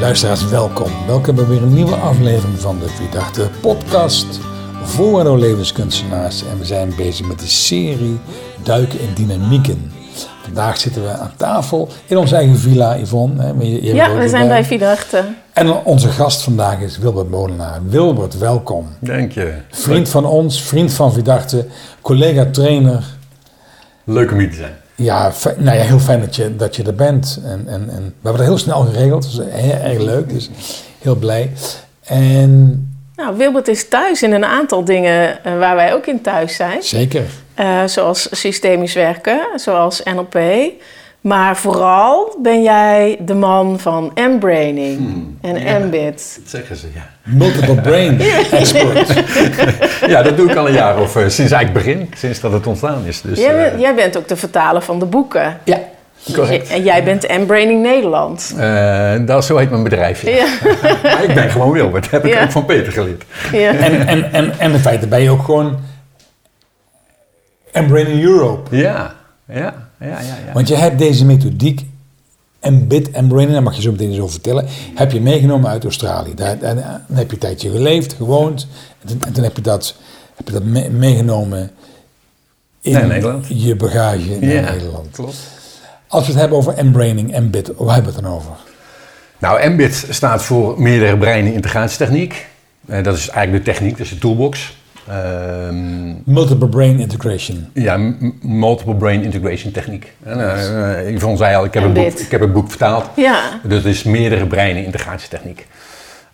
Luisteraars, welkom. Welkom bij weer een nieuwe aflevering van de Vierdachte podcast voor levenskunstenaars. En we zijn bezig met de serie Duiken in Dynamieken. Vandaag zitten we aan tafel in onze eigen villa, Yvonne. Hè, je- je Ja, we zijn bij Vierdachte. En onze gast vandaag is Wilbert Molenaar. Wilbert, welkom. Dank je. Vriend van ons, vriend van Vierdachte, collega-trainer. Leuk om hier te zijn. Ja, nou ja, heel fijn dat je, dat je er bent. En, en, en we hebben het heel snel geregeld, dus heel erg leuk. Dus heel blij. En Nou, Wilbert is thuis in een aantal dingen eh, waar wij ook in thuis zijn. zeker, Eh, zoals systemisch werken, zoals NLP. Maar vooral ben jij de man van M-braining en ja. MBIT. Dat zeggen ze, ja. multiple brain expert. Ja, dat doe ik al een jaar of eh, sinds eigenlijk begin. Sinds dat het ontstaan is. Dus, Jij, eh, bent, jij bent ook de vertaler van de boeken. Ja, correct. En jij bent M-braining Nederland. Eh, dat, zo heet mijn bedrijf. Ja. Ja. Maar ik ben gewoon Wilbert. Dat heb ik Ja. ook van Peter geleerd. ja. en, en, en, en in feite ben je ook gewoon Embrain in Europe. Ja, ja, ja, ja. ja. Want je hebt deze methodiek, Embed en Brain, daar mag je zo meteen eens over vertellen, heb je meegenomen uit Australië. Daar, daar, daar heb je een tijdje geleefd, gewoond. En toen, en toen heb je dat, heb je dat me- meegenomen in Nederland. je bagage naar Ja, Nederland. klopt. Als we het hebben over embraining, embed, waar hebben we het dan over? Nou, MBIT staat voor meerdere breinen integratietechniek. Eh, dat is eigenlijk de techniek, dat is de toolbox. Ehm, Multiple Brain Integration. Ja, multiple brain integration techniek. En, uh, uh, Yvonne zei al, ik heb, een boek, ik heb een boek vertaald. ja. Dus het is meerdere breinen integratietechniek.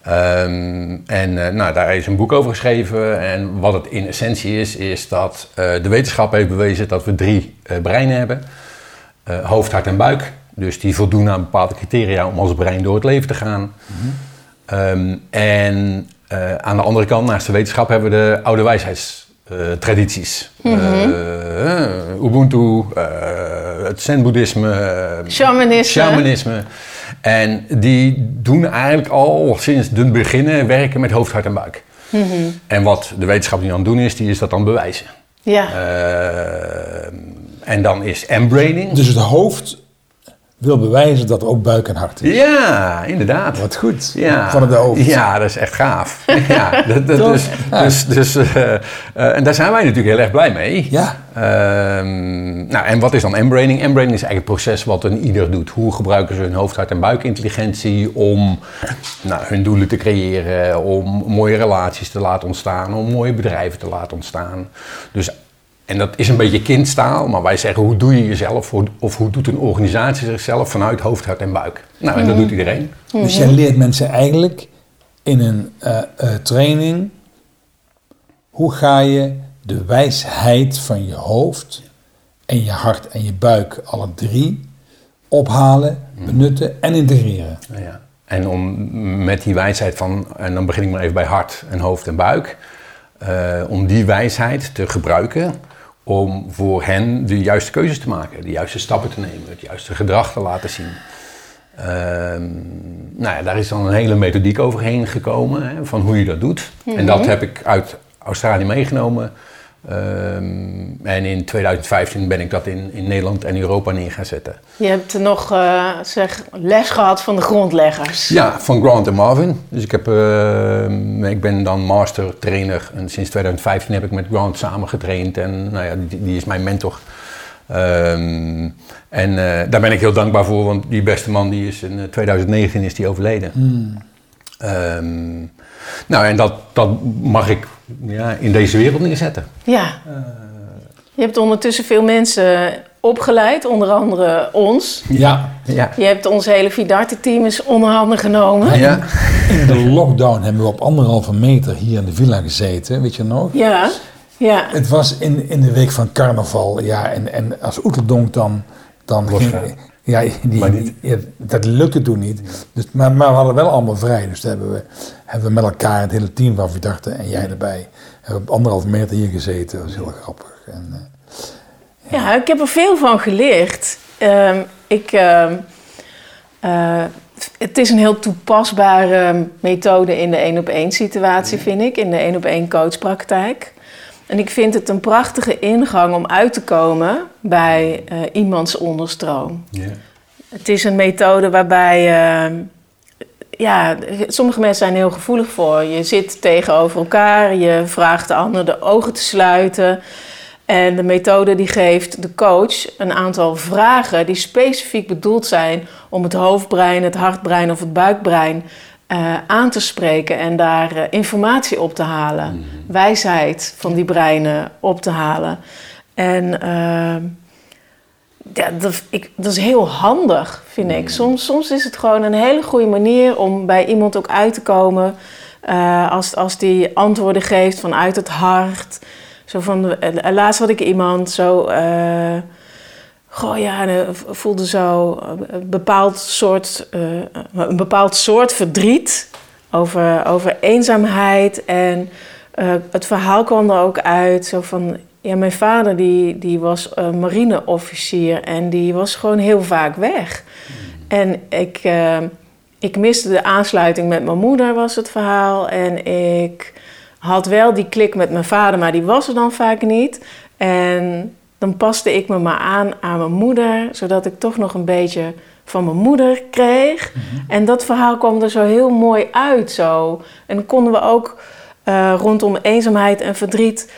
Ehm, en eh, nou, daar is een boek over geschreven. En wat het in essentie is, is dat eh, de wetenschap heeft bewezen dat we drie eh, breinen hebben. Eh, hoofd, hart en buik. Dus die voldoen aan bepaalde criteria om als brein door het leven te gaan. Ehm, en eh, aan de andere kant, naast de wetenschap, hebben we de oude wijsheidstradities. Eh, Ubuntu, eh, het Zen-boeddhisme, Shamanisme. shamanisme. En die doen eigenlijk al sinds het beginnen werken met hoofd, hart en buik. En wat de wetenschap nu aan het doen is, die is dat dan bewijzen. Ja. Eh, en dan is embraining. Dus het hoofd wil bewijzen dat er ook buik en hart is. Ja, inderdaad. Wat goed, Ja, van het hoofd. Ja, dat is echt gaaf. ja, dat, dat, dus, Ja. dus, dus, eh, en daar zijn wij natuurlijk heel erg blij mee. Ja. Ehm, nou, en wat is dan embraining? Embraining is eigenlijk het proces wat een ieder doet. Hoe gebruiken ze hun hoofd, hart en buikintelligentie om nou, hun doelen te creëren, om mooie relaties te laten ontstaan, om mooie bedrijven te laten ontstaan. Dus, en dat is een beetje kindstaal, maar wij zeggen hoe doe je jezelf of- hoe doet een organisatie zichzelf vanuit hoofd, hart en buik. Nou, en dat doet iedereen. Dus jij leert mensen eigenlijk in een eh, eh, training hoe ga je de wijsheid van je hoofd en je hart en je buik, alle drie, ophalen, benutten en integreren. Ja. En om met die wijsheid van, en dan begin ik maar even bij hart en hoofd en buik, eh, om die wijsheid te gebruiken om voor hen de juiste keuzes te maken, de juiste stappen te nemen, het juiste gedrag te laten zien. Ehm, nou ja, daar is dan een hele methodiek overheen gekomen hè, van hoe je dat doet. En dat heb ik uit Australië meegenomen. Ehm, en in 2015 ben ik dat in, in Nederland en Europa neer gaan zetten. Je hebt nog eh, zeg, les gehad van de grondleggers. Ja, van Grant en Marvin. Dus ik, heb, eh, ik ben dan master trainer en sinds 2015 heb ik met Grant samen getraind en nou ja, die, die is mijn mentor. Ehm, en eh, daar ben ik heel dankbaar voor, want die beste man die is in eh, 2019 is die overleden. Ehm, nou, en dat, dat mag ik ja, in deze wereld neerzetten. Ja. Je hebt ondertussen veel mensen opgeleid, onder andere ons. Ja, Ja. Je hebt ons hele Vidarte-team eens onder handen genomen. Ja. in de lockdown hebben we op anderhalve meter hier in de villa gezeten, weet je nog? Ja, ja. Het was in, in de week van carnaval, ja, en, en als Oeteldonk dan, dan ging, ja, die, Maar niet. ja, dat lukte toen niet. Dus, maar, maar we hadden wel allemaal vrij, dus daar hebben we, hebben we met elkaar, het hele team van Vidarte en jij erbij, hebben we op anderhalve meter hier gezeten, dat was heel grappig. En, eh, Ja, ik heb er veel van geleerd. Ehm, ik, ehm, eh, het is een heel toepasbare methode in de één-op-één situatie, vind ik. In de één-op-één coachpraktijk. En ik vind het een prachtige ingang om uit te komen bij eh, iemands onderstroom. Het is een methode waarbij eh, ja, sommige mensen zijn heel gevoelig voor. Je zit tegenover elkaar, je vraagt de ander de ogen te sluiten. En de methode die geeft de coach een aantal vragen die specifiek bedoeld zijn om het hoofdbrein, het hartbrein of het buikbrein uh, aan te spreken en daar uh, informatie op te halen. Mm. Wijsheid van die breinen op te halen. En uh, ja, dat, ik, dat is heel handig, vind ik. Soms, soms is het gewoon een hele goede manier om bij iemand ook uit te komen. als, als die antwoorden geeft vanuit het hart. Zo van, laatst had ik iemand zo Goh ja, voelde zo een bepaald soort, uh, een bepaald soort verdriet over, over eenzaamheid. En uh, het verhaal kwam er ook uit zo van... Ja, mijn vader die, die was uh, marineofficier en die was gewoon heel vaak weg. Hmm. En ik, ik miste de aansluiting met mijn moeder, was het verhaal. En ik had wel die klik met mijn vader, maar die was er dan vaak niet. En dan paste ik me maar aan aan mijn moeder, zodat ik toch nog een beetje van mijn moeder kreeg. Mhm. En dat verhaal kwam er zo heel mooi uit. Zo. En dan konden we ook uh, rondom eenzaamheid en verdriet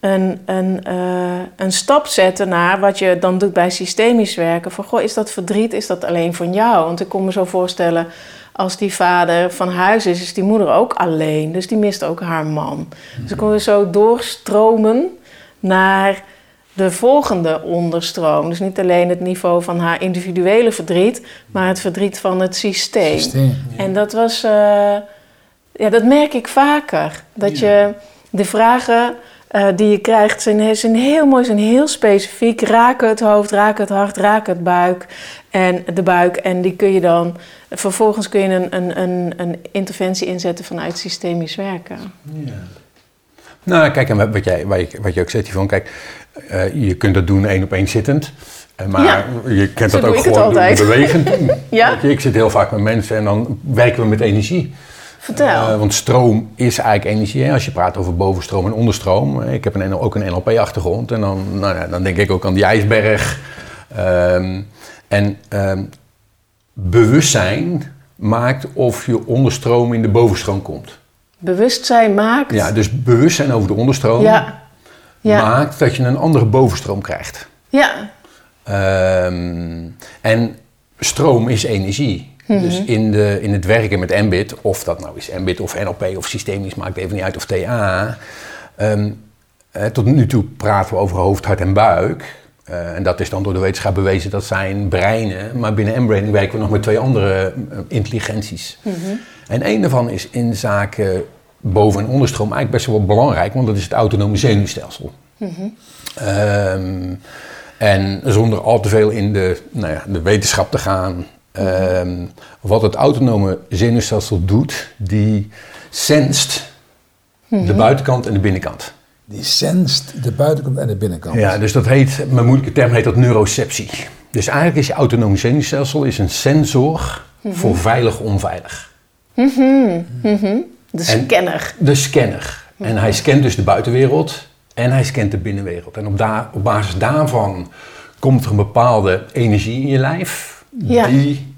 een, een, uh, een stap zetten naar wat je dan doet bij systemisch werken. Van goh, is dat verdriet, is dat alleen van jou? Want ik kon me zo voorstellen, als die vader van huis is, is die moeder ook alleen. Dus die mist ook haar man. Dus dan konden we zo doorstromen naar de volgende onderstroom. Dus niet alleen het niveau van haar individuele verdriet, maar het verdriet van het systeem. systeem En dat was, uh, ja, dat merk ik vaker. Dat je de vragen uh, die je krijgt zijn, zijn heel mooi, zijn heel specifiek. Raken het hoofd, raken het hart, raken het buik en de buik. En die kun je dan, vervolgens kun je een, een, een, een interventie inzetten vanuit systemisch werken. Ja. Nou, kijk, en wat, jij, wat, je, wat je ook zegt, van, kijk, uh, je kunt dat doen één op één zittend. Uh, maar je kent dat ook gewoon bewegend. ja? Je, ik zit heel vaak met mensen en dan werken we met energie. Vertel. Uh, want stroom is eigenlijk energie. Hè? Als je praat over bovenstroom en onderstroom. Ik heb een, ook een NLP-achtergrond. En dan, nou ja, dan denk ik ook aan die ijsberg. Um, en um, bewustzijn maakt of je onderstroom in de bovenstroom komt bewustzijn maakt. Ja, dus bewustzijn over de onderstroom ja. Ja. maakt dat je een andere bovenstroom krijgt. Ja. Um, en stroom is energie. Mhm. Dus in, de, in het werken met Mbit, of dat nou is Mbit of NLP of systemisch, maakt even niet uit, of TA. Um, ehm, tot nu toe praten we over hoofd, hart en buik. Uh, en dat is dan door de wetenschap bewezen, dat zijn breinen. Maar binnen M-braining werken we nog met twee andere uh, intelligenties. Mm -hmm. En een daarvan is in zaken boven- en onderstroom eigenlijk best wel belangrijk, want dat is het autonome zenuwstelsel. Mm en zonder al te veel in de, nou ja, de wetenschap te gaan, um, wat het autonome zenuwstelsel doet, die senst de mhm. buitenkant en de binnenkant. Die senst de buitenkant en de binnenkant. Ja, dus dat heet, mijn moeilijke term heet dat neuroceptie. Dus eigenlijk is je autonome zenuwstelsel is een sensor mhm. voor veilig onveilig. Mm de scanner. de scanner. En hij scant dus de buitenwereld en hij scant de binnenwereld. En op, daar, op basis daarvan komt er een bepaalde energie in je lijf die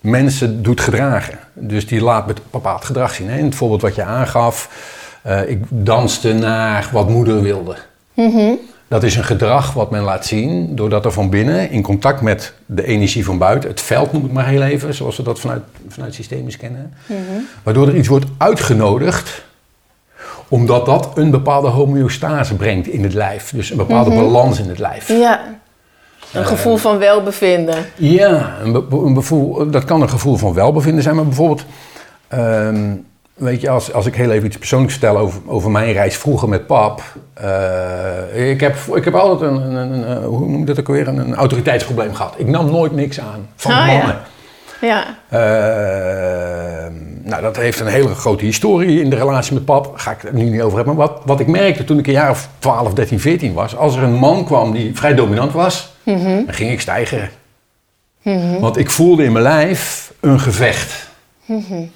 mensen doet gedragen. Dus die laat met bepaald gedrag zien. Hè? In het voorbeeld wat je aangaf, uh, ik danste naar wat moeder wilde. Mm Dat is een gedrag wat men laat zien doordat er van binnen in contact met de energie van buiten, het veld noem ik maar heel even, zoals we dat vanuit, vanuit systemen kennen, mhm. waardoor er iets wordt uitgenodigd omdat dat een bepaalde homeostase brengt in het lijf. Dus een bepaalde mhm. balans in het lijf. Ja. Een gevoel van welbevinden. Ja, een, een bevoel, dat kan een gevoel van welbevinden zijn, maar bijvoorbeeld, ehm, weet je, als, als ik heel even iets persoonlijks vertel over, over mijn reis vroeger met pap. Uh, ik, heb, ik heb altijd een, een, een, hoe noem dat ook weer, een, autoriteitsprobleem gehad. Ik nam nooit niks aan van oh, mannen. Ja. Uh, nou, dat heeft een hele grote historie in de relatie met pap. Daar ga ik het nu niet over hebben. Maar wat, wat ik merkte toen ik een jaar of 12, 13, 14 was. Als er een man kwam die vrij dominant was, mm -hmm. dan ging ik stijgen. Mm -hmm. Want ik voelde in mijn lijf een gevecht. Mm -hmm.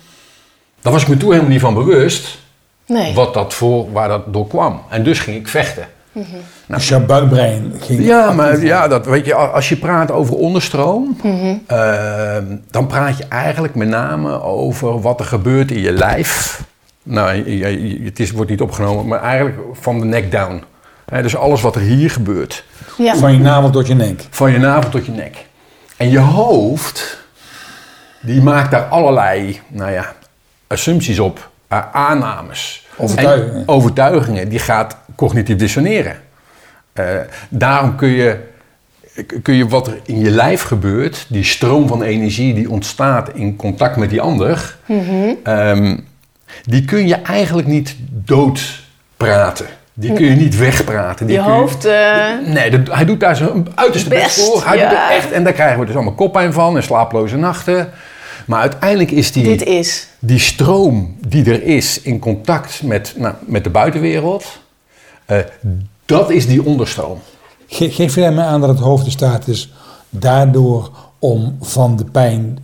Daar was ik me toen helemaal niet van bewust. Nee. Wat dat voor, waar dat door kwam. En dus ging ik vechten. Dus jouw buikbrein ging... Ja, maar ja, dat, weet je, als je praat over onderstroom, ehm, dan praat je eigenlijk met name over wat er gebeurt in je lijf. Nou, je- je- het is, wordt niet opgenomen, maar eigenlijk van de neck down. Hè, dus alles wat er hier gebeurt, Ja. Van je navel tot je nek. van je navel tot je nek. En je hoofd, die maakt daar allerlei, nou ja, assumpties op, eh, aannames. Overtuigingen. En overtuigingen, die gaat cognitief dissoneren. Eh, daarom kun je, kun je wat er in je lijf gebeurt, die stroom van energie die ontstaat in contact met die ander, ehm, die kun je eigenlijk niet doodpraten. Die kun je niet wegpraten. Die Je hoofd... eh, Nee, dat- hij doet daar zijn uiterste best, Best, voor. Hij ja. doet het echt. En daar krijgen we dus allemaal koppijn van en slaaploze nachten. Maar uiteindelijk is die, dit is. die stroom die er is in contact met, nou, met de buitenwereld, eh, dat is die onderstroom. Ge- geef jij mij aan dat het hoofd in staat is daardoor om van de pijn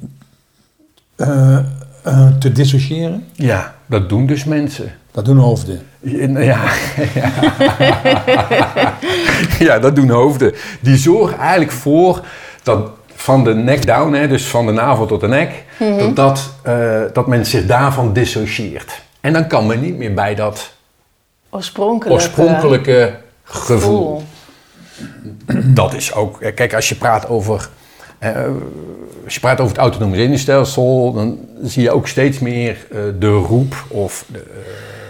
eh, eh, te dissociëren? Ja, dat doen dus mensen. Dat doen hoofden. Ja, ja. ja, dat doen hoofden. Die zorgen eigenlijk voor dat van de nek down, hè, dus van de navel tot de nek, dat, dat, eh, dat men zich daarvan dissocieert. En dan kan men niet meer bij dat Oorspronkelijk. oorspronkelijke gevoel. gevoel. Dat is ook, eh, kijk, als je praat over, eh, als je praat over het autonome zenuwstelsel, dan zie je ook steeds meer de roep of de,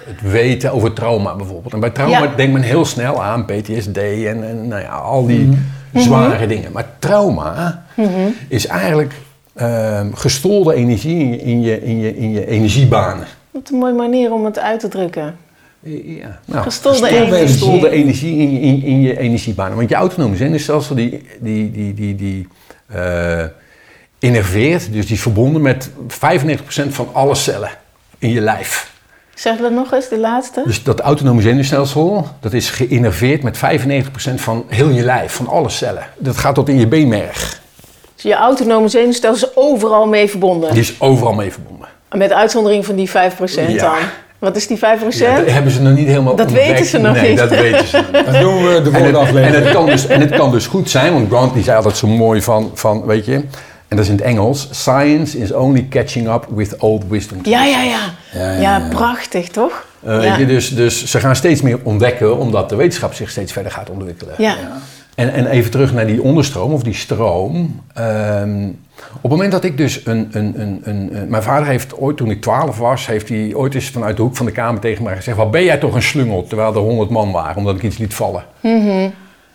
het weten over trauma bijvoorbeeld. En bij trauma Ja. denkt men heel snel aan PTSD en, en nou ja, al die zware dingen. Maar trauma is eigenlijk eh, gestolde energie in je, in je, in je, energiebanen. Wat een mooie manier om het uit te drukken. Ja, nou, Gestolde gestolde energie. gestolde energie in, je- in, in je energiebanen. Want je autonome zenuwstelsel die, die, die, die, die eh, innerveert, dus die is verbonden met 95% van alle cellen in je lijf. Zeg dat nog eens, de laatste? Dus dat autonome zenuwstelsel, dat is geïnnerveerd met 95% van heel je lijf, van alle cellen. Dat gaat tot in je beenmerg. Dus je autonome zenuwstelsel is overal mee verbonden. Die is overal mee verbonden. Met uitzondering van die 5% Ja. dan. Wat is die 5%? Ja, dat hebben ze nog niet helemaal Dat ontdekt. weten ze nog nee, niet. dat weten ze nog niet. Dat doen we de En volgende het, en, aflevering. het kan dus, en het kan dus goed zijn, want Grant die zei altijd zo mooi van, van, weet je, en dat is in het Engels, science is only catching up with old wisdom. Ja, ja, ja. Ja, Ja, ja, ja. prachtig, toch? Je, dus, dus ze gaan steeds meer ontdekken, omdat de wetenschap zich steeds verder gaat ontwikkelen. ja. En, en even terug naar die onderstroom of die stroom. Ehm, op het moment dat ik dus een, een, een, een, Mijn vader heeft ooit, toen ik 12 was, heeft hij ooit eens vanuit de hoek van de kamer tegen mij gezegd: Wat ben jij toch een slungel? Terwijl er 100 man waren, omdat ik iets liet vallen.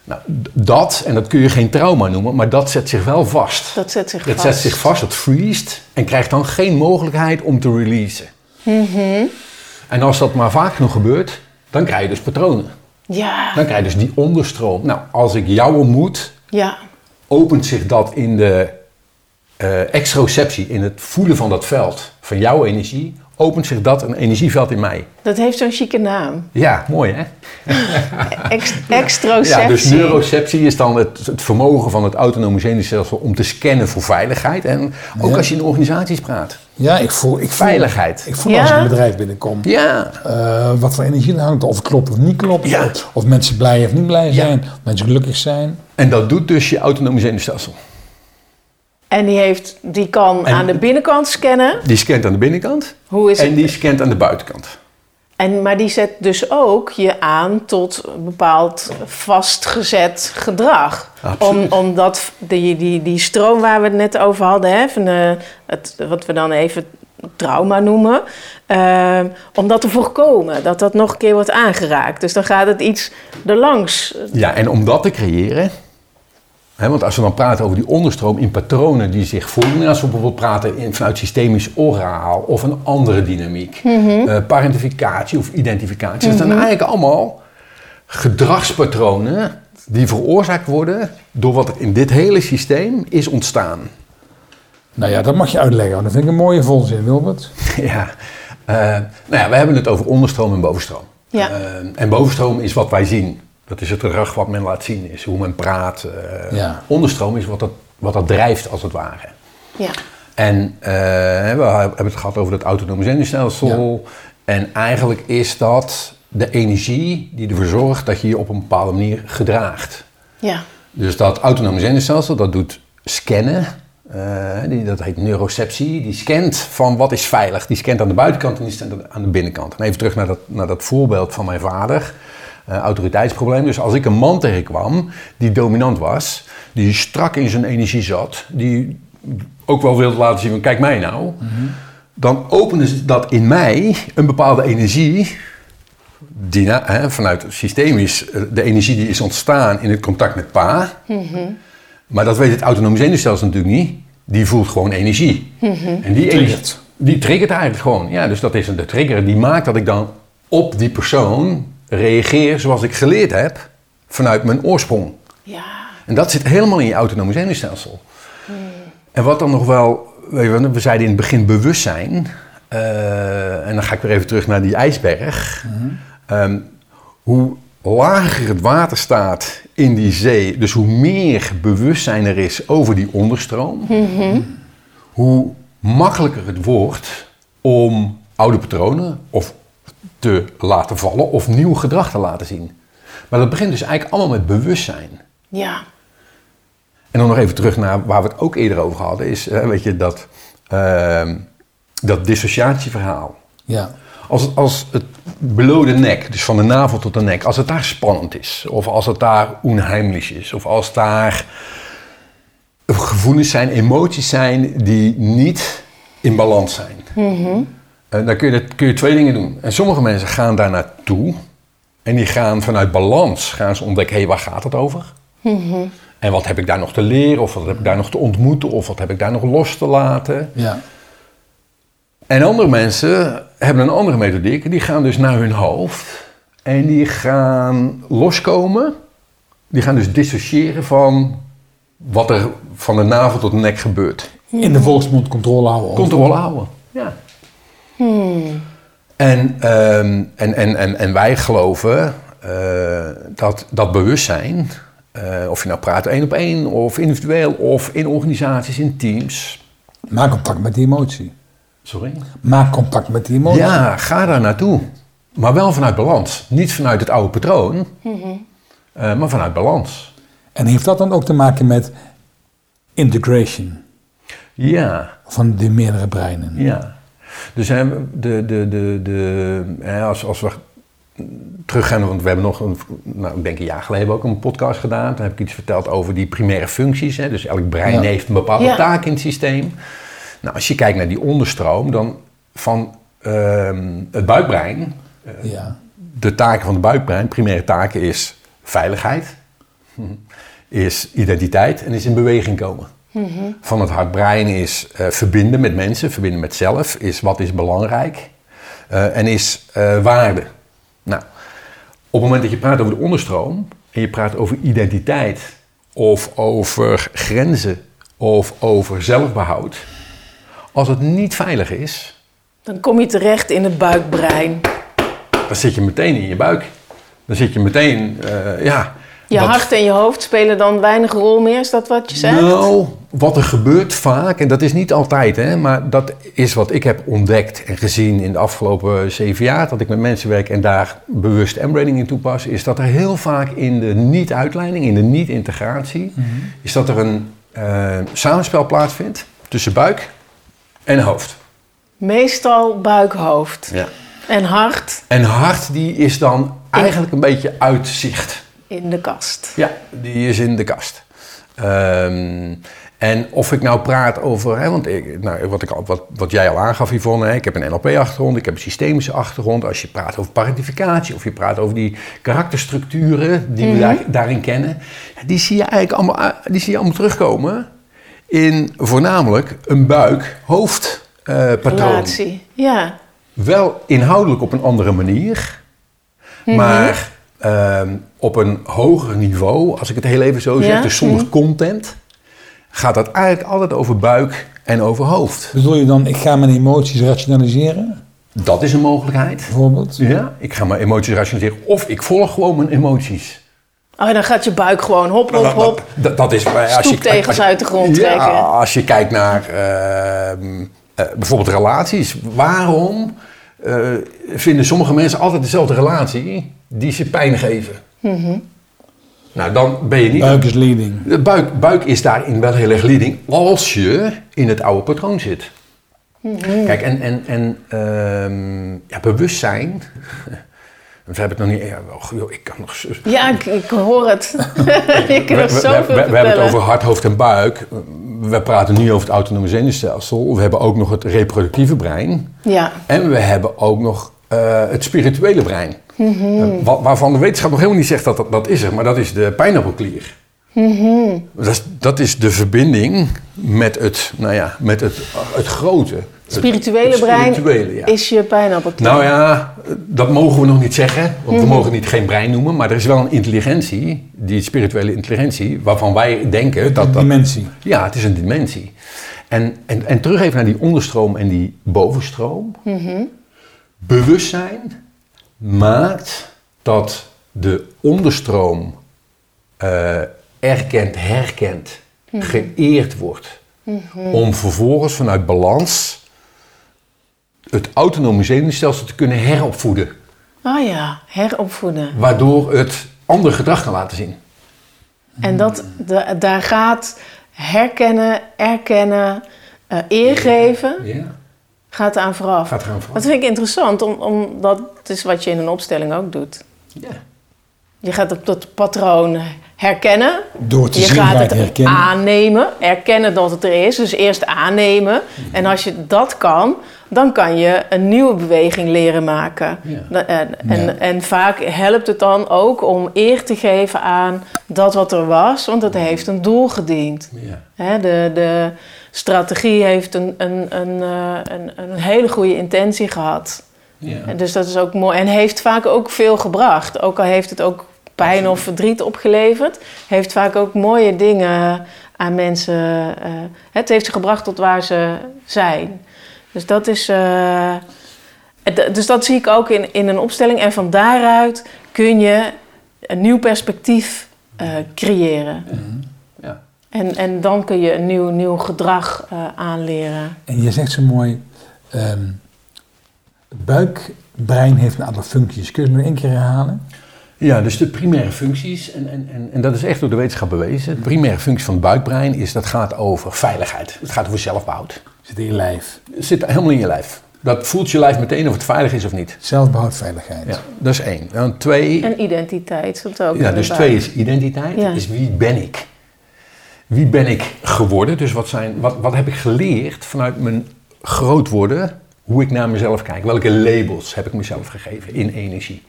Nou, dat, en dat kun je geen trauma noemen, maar dat zet zich wel vast. Dat zet zich Dat vast. zet zich vast, dat freest en krijgt dan geen mogelijkheid om te releasen. En als dat maar vaak genoeg gebeurt, dan krijg je dus patronen. Ja, Dan krijg je dus die onderstroom. Nou, als ik jou ontmoet, ja. opent zich dat in de extroceptie, in het voelen van dat veld, van jouw energie, opent zich dat een energieveld in mij. Dat heeft zo'n chique naam. Ja, mooi hè? Ex extroceptie. Ja, dus neuroceptie is dan het, het vermogen van het autonome zenuwstelsel om te scannen voor veiligheid. En ook Ja. als je in organisaties praat. Ja, ik voel, ik voel, Veiligheid. Ik voel Ja. als ik een bedrijf binnenkom. Ja, eh, wat voor energie er hangt, of het klopt of niet klopt. Ja. Of, of mensen blij of niet blij zijn. Of mensen gelukkig zijn. en dat doet dus je autonome zenuwstelsel. En die, heeft, die kan En- aan de binnenkant scannen. Die scant aan de binnenkant Hoe is en het? die scant aan de buitenkant. En, maar die zet dus ook je aan tot een bepaald vastgezet gedrag. Om, omdat die, die, die stroom waar we het net over hadden, hè, van de, het, wat we dan even trauma noemen, eh, om dat te voorkomen, dat dat nog een keer wordt aangeraakt. Dus dan gaat het iets erlangs. Ja, en om dat te creëren, hè, want als we dan praten over die onderstroom in patronen die zich voordoen, als we bijvoorbeeld praten in, vanuit systemisch oraal of een andere dynamiek, eh, parentificatie of identificatie, dat zijn eigenlijk allemaal gedragspatronen die veroorzaakt worden door wat er in dit hele systeem is ontstaan. Nou ja, dat mag je uitleggen. want Dat vind ik een mooie volzin, Wilbert. Ja, eh, nou ja, we hebben het over onderstroom en bovenstroom. Ja. Eh, en bovenstroom is wat wij zien. Dat is het gedrag wat men laat zien, is hoe men praat. eh. Ja. Onderstroom is wat dat, wat dat drijft, als het ware. Ja. En eh, we hebben het gehad over het autonome zenuwstelsel. En eigenlijk is dat de energie die ervoor zorgt dat je je op een bepaalde manier gedraagt. Ja. Dus dat autonome zenuwstelsel, dat doet scannen. eh, die, dat heet neuroceptie. Die scant van wat is veilig. Die scant aan de buitenkant en die scant aan de binnenkant. En even terug naar dat, naar dat voorbeeld van mijn vader. Eh, autoriteitsprobleem. Dus als ik een man tegenkwam die dominant was, die strak in zijn energie zat, die ook wel wilde laten zien van kijk mij nou. Dan opende ze dat in mij een bepaalde energie die na- hè, vanuit het systeem is eh, de energie die is ontstaan in het contact met pa. Maar dat weet het autonome zenuwstelsel natuurlijk niet. Die voelt gewoon energie. En die Triggert. die triggert eigenlijk gewoon. Ja, dus dat is de trigger die maakt dat ik dan op die persoon reageer zoals ik geleerd heb vanuit mijn oorsprong. Ja. En dat zit helemaal in je autonome zenuwstelsel. En wat dan nog wel, weet je, wel, we zeiden in het begin bewustzijn. eh, en dan ga ik weer even terug naar die ijsberg. Ehm, hoe lager het water staat in die zee, dus hoe meer bewustzijn er is over die onderstroom, hoe makkelijker het wordt om oude patronen of te laten vallen of nieuw gedrag te laten zien. Maar dat begint dus eigenlijk allemaal met bewustzijn. Ja. En dan nog even terug naar waar we het ook eerder over hadden, is eh, weet je, dat, ehm, dat dissociatieverhaal. Ja. Als het, als het below de nek, dus van de navel tot de nek, als het daar spannend is, of als het daar onheimlich is, of als daar gevoelens zijn, emoties zijn die niet in balans zijn, eh, dan kun je, kun je twee dingen doen. En sommige mensen gaan daar naartoe en die gaan vanuit balans gaan ze ontdekken, hé, hey, waar gaat het over? En wat heb ik daar nog te leren, of wat heb ik daar nog te ontmoeten, of wat heb ik daar nog los te laten? Ja. En andere mensen hebben een andere methodiek. Die gaan dus naar hun hoofd. En die gaan loskomen. Die gaan dus dissociëren van wat er van de navel tot de nek gebeurt. In de volksmond controle houden. Controle houden. Ja. En, ehm, en, en, en, en wij geloven eh, dat dat bewustzijn, eh, of je nou praat één op één, of individueel, of in organisaties, in teams. Maak contact met die emotie. Sorry? Maak contact met die emotie. Ja, ga daar naartoe. Maar wel vanuit balans. Niet vanuit het oude patroon, eh, maar vanuit balans. En heeft dat dan ook te maken met integration Ja, van de meerdere breinen? ja. Dus hè, de, de, de, de, hè, als, als we teruggaan, want we hebben nog, een, nou, ik denk een jaar geleden hebben we ook een podcast gedaan. Toen heb ik iets verteld over die primaire functies. Hè. Dus elk brein Ja. heeft een bepaalde Ja. taak in het systeem. Nou, als je kijkt naar die onderstroom, dan van ehm, het buikbrein Ja. de taken van de buikbrein, primaire taken is veiligheid, is identiteit en is in beweging komen. Van het hartbrein is eh, verbinden met mensen, verbinden met zelf, is wat is belangrijk eh, en is eh, waarde. Nou, op het moment dat je praat over de onderstroom en je praat over identiteit of over grenzen of over zelfbehoud, als het niet veilig is, Dan kom je terecht in het buikbrein. dan zit je meteen in je buik. Dan zit je meteen, ja. Je dat- hart en je hoofd spelen dan weinig rol meer, is dat wat je zegt? Nou, wat er gebeurt vaak, en dat is niet altijd, hè, maar dat is wat ik heb ontdekt en gezien in de afgelopen zeven jaar, dat ik met mensen werk en daar bewust embraining in toepas, is dat er heel vaak in de niet-uitleiding, in de niet-integratie, is dat er een eh, samenspel plaatsvindt tussen buik en hoofd. Meestal buik-hoofd. Ja. En hart En hart, die is dan eigenlijk een beetje uit zicht. In de kast. Ja, die is in de kast. Ehm, en of ik nou praat over, hè, want ik, nou, wat, ik al, wat, wat jij al aangaf Yvonne, hè, ik heb een NLP-achtergrond, ik heb een systemische achtergrond. Als je praat over parentificatie of je praat over die karakterstructuren die we daar, daarin kennen, die, zie je eigenlijk allemaal, a- die zie je allemaal terugkomen in voornamelijk een buik-hoofd-patroon. Relatie. Ja. Wel inhoudelijk op een andere manier, maar ehm, op een hoger niveau, als ik het heel even zo zeg, Ja, dus zonder content, gaat dat eigenlijk altijd over buik en over hoofd. Bedoel je dan, ik ga mijn emoties rationaliseren, Dat is een mogelijkheid. bijvoorbeeld? Ja, ik ga mijn emoties rationaliseren of ik volg gewoon mijn emoties. Oh, dan gaat je buik gewoon hop, hop, hop. Dat, dat is, als je, als je- uit de grond ja, trekken. Als je kijkt naar ehm, eh, bijvoorbeeld relaties. Waarom eh, vinden sommige mensen altijd dezelfde relatie die ze pijn geven. Nou, dan ben je niet... Buik is leading. De buik, buik is daarin wel heel erg leading als je in het oude patroon zit. Kijk, en, en, en ehm, ja, bewustzijn. We hebben het nog niet. Ja, oh, joh, ik kan nog. Ja, ik, ik hoor het. je We, kunt we- we- zoveel we- we hebben het over hart, hoofd en buik. We praten nu over het autonome zenuwstelsel. We hebben ook nog het reproductieve brein. Ja, En we hebben ook nog eh, het spirituele brein. Eh, wa- waarvan de wetenschap nog helemaal niet zegt dat dat, dat is er, maar dat is de pijnappelklier. dat, is, dat is de verbinding met het, nou ja, met het, het grote. Het- spirituele het brein spirituele, ja. is je pijnappelklier. Nou ja, dat mogen we nog niet zeggen, want we mogen het niet geen brein noemen, maar er is wel een intelligentie, die spirituele intelligentie, waarvan wij denken dat dat Dimensie. ja, het is een dimensie. En, en, en terug even naar die onderstroom en die bovenstroom. Bewustzijn maakt dat de onderstroom eh, erkend, herkend, geëerd wordt. Om vervolgens vanuit balans het autonome zenuwstelsel te kunnen heropvoeden. Oh ja, heropvoeden. Waardoor het ander gedrag kan laten zien. En dat, da- daar gaat herkennen, erkennen, eh eergeven, Ja. Gaat aan vooraf. Gaat eraan vooraf. Dat vind ik interessant, om- omdat het is wat je in een opstelling ook doet. Ja. Je gaat op dat patroon herkennen. Door te je zien gaat het herkennen. aannemen, erkennen dat het er is. Dus eerst aannemen. En als je dat kan, dan kan je een nieuwe beweging leren maken. Ja. En, en, Ja. en vaak helpt het dan ook om eer te geven aan dat wat er was, want het heeft een doel gediend. Hè, de, de strategie heeft een, een, een, eh, een, een hele goede intentie gehad. Ja. Dus dat is ook mooi. En heeft vaak ook veel gebracht. Ook al heeft het ook pijn of verdriet opgeleverd, heeft vaak ook mooie dingen aan mensen. eh, het heeft ze gebracht tot waar ze zijn. Dus dat is. eh, dus dat zie ik ook in, in een opstelling. En van daaruit kun je een nieuw perspectief eh, creëren. Ja. En, en dan kun je een nieuw, nieuw gedrag eh, aanleren. En je zegt zo mooi, ehm, het buikbrein heeft een aantal functies. Kun je het nog één keer herhalen? Ja, dus de primaire functies, en, en, en, en dat is echt door de wetenschap bewezen. De primaire functie van het buikbrein is dat gaat over veiligheid. Het gaat over zelfbehoud. Zit in je lijf. Het zit helemaal in je lijf. Dat voelt je lijf meteen of het veilig is of niet. Zelfbehoud, veiligheid. Ja, dat is één. Dan twee, En identiteit zit ook ja, dus twee is identiteit. Ja. Is wie ben ik? Wie ben ik geworden? Dus wat, zijn, wat, wat heb ik geleerd vanuit mijn groot worden? Hoe ik naar mezelf kijk. Welke labels heb ik mezelf gegeven in energie?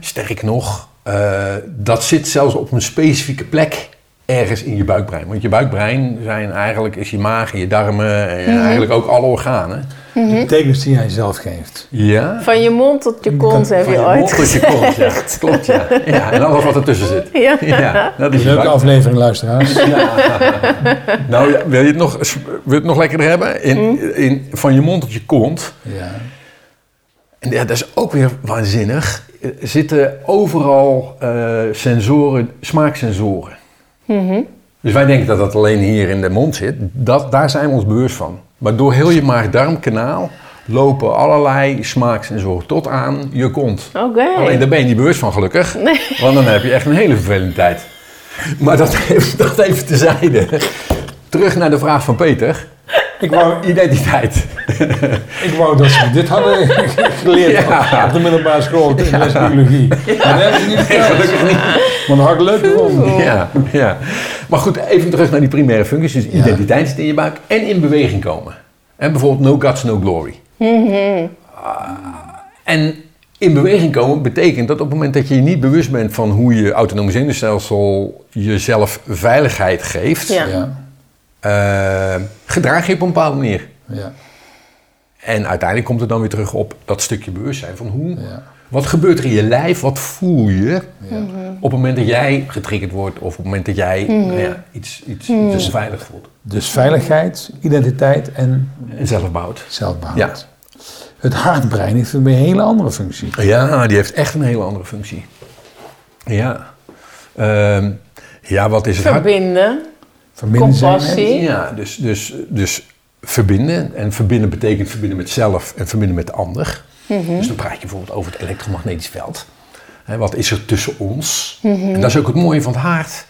Sterk nog, eh, dat zit zelfs op een specifieke plek ergens in je buikbrein. Want je buikbrein zijn eigenlijk is je maag, en je darmen en eigenlijk ook alle organen. De betekenis die jij zelf geeft. Ja. Van je mond tot je kont heb Van je je ooit mond tot je kont, ja. Klopt, ja. ja. En alles wat ertussen zit. Ja. dat is je Leuke aflevering, luisteraars. Nou, ja, wil je het nog, wil je het nog lekkerder hebben? In, in, van je mond tot je kont. Ja. En ja, dat is ook weer waanzinnig. Er zitten overal eh, sensoren, smaaksensoren. Dus wij denken dat dat alleen hier in de mond zit. Dat, daar zijn we ons bewust van. Maar door heel je maag-darmkanaal lopen allerlei smaaksensoren tot aan je kont. Alleen daar ben je niet bewust van gelukkig. Nee. Want dan heb je echt een hele vervelende tijd. Maar dat even, dat even tezijde. Terug naar de vraag van Peter. Ik, wou, Identiteit. ik wou dat ze dit hadden geleerd Ja. op de middelbare school in de les biologie. Maar dat hebben ze niet niet. Maar dat had ik leuk gevonden. Ja, ja. Maar goed, even terug naar die primaire functies. Dus identiteit zit in je buik en in beweging komen. En bijvoorbeeld no guts, no glory. Ah, en in beweging komen betekent dat op het moment dat je je niet bewust bent van hoe je autonome zenuwstelsel jezelf veiligheid geeft, Ja. Ja. Eh, gedraag je op een bepaalde manier. Ja. En uiteindelijk komt het dan weer terug op dat stukje bewustzijn van hoe, Ja. wat gebeurt er in je lijf, wat voel je Ja. op het moment dat jij getriggerd wordt of op het moment dat jij nou ja, iets, iets, iets onveilig voelt. Dus veiligheid, identiteit en En zelfbehoud. zelfbehoud. Ja. Het hartbrein heeft een hele andere functie. Ja, die heeft echt een hele andere functie. Ja. Ehm, ja, wat is het? Verbinden. Verbinden zijn. Ja, dus, dus, dus verbinden. En verbinden betekent verbinden met zelf en verbinden met de ander. Dus dan praat je bijvoorbeeld over het elektromagnetisch veld. Hè, wat is er tussen ons? En dat is ook het mooie van het hart.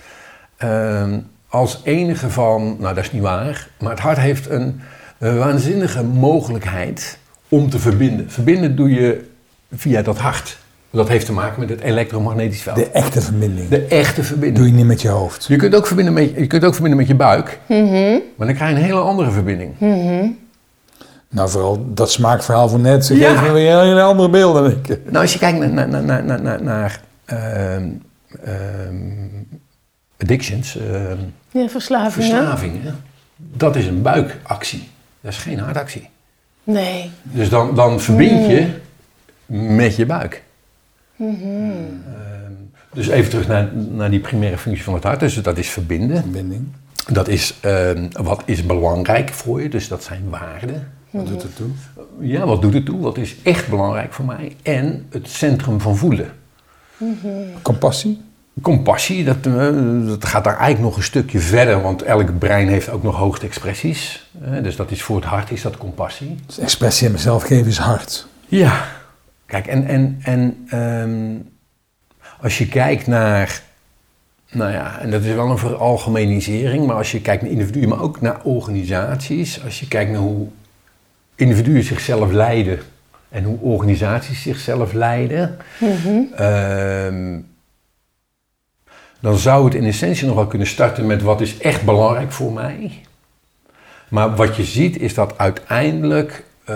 Ehm, als enige van, nou dat is niet waar, maar het hart heeft een, een waanzinnige mogelijkheid om te verbinden. Verbinden doe je via dat hart. Dat heeft te maken met het elektromagnetisch veld. De echte verbinding. De echte verbinding. Doe je niet met je hoofd. Je kunt ook verbinden met, je kunt ook verbinden met je buik, maar dan krijg je een hele andere verbinding. Nou, vooral dat smaakverhaal van net. Ze Ja. geven me weer hele andere beelden. Nou, als je kijkt naar, naar, naar, naar, naar, naar ehm, ehm, addictions, ehm, Ja, verslavingen. verslavingen, dat is een buikactie. Dat is geen hartactie. Nee. Dus dan, dan verbind je met je buik. Ehm, dus even terug naar, naar die primaire functie van het hart. Dus dat is verbinden. Verbinding. Dat is ehm, wat is belangrijk voor je. Dus dat zijn waarden. Wat doet het toe? Ja, wat doet het toe? Wat is echt belangrijk voor mij? En het centrum van voelen. Compassie. Compassie, dat, eh, dat gaat daar eigenlijk nog een stukje verder, want elk brein heeft ook nog hoogste expressies. Eh, dus dat is voor het hart is dat compassie. Dus expressie aan mezelf geven is hard. Ja. Kijk, en, en, en ehm, als je kijkt naar, nou ja, en dat is wel een veralgemenisering, maar als je kijkt naar individuen, maar ook naar organisaties, als je kijkt naar hoe individuen zichzelf leiden en hoe organisaties zichzelf leiden, ehm, dan zou het in essentie nog wel kunnen starten met wat is echt belangrijk voor mij. Maar wat je ziet is dat uiteindelijk eh,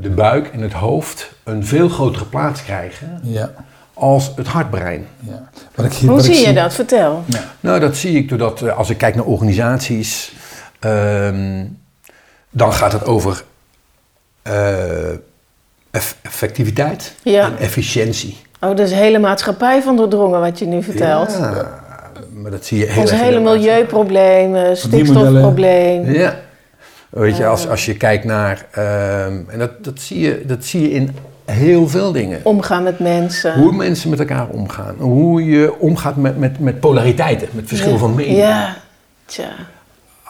de buik en het hoofd een veel grotere plaats krijgen Ja. als het hartbrein. ja. Wat ik Hoe wat ik zie je dat? Vertel. Nou, dat zie ik doordat eh, als ik kijk naar organisaties, ehm, dan gaat het over eh, eff- effectiviteit Ja. en efficiëntie. Oh, dat is de hele maatschappij van doordrongen wat je nu vertelt. Ja, maar dat zie je heel in hele milieuproblemen, stikstofprobleem. Ja. Weet je, als, als je kijkt naar, ehm, en dat, dat, zie je, dat zie je in heel veel dingen. Omgaan met mensen. Hoe mensen met elkaar omgaan. Hoe je omgaat met, met, met polariteiten, met verschil Ja. van meningen. Ja, tja.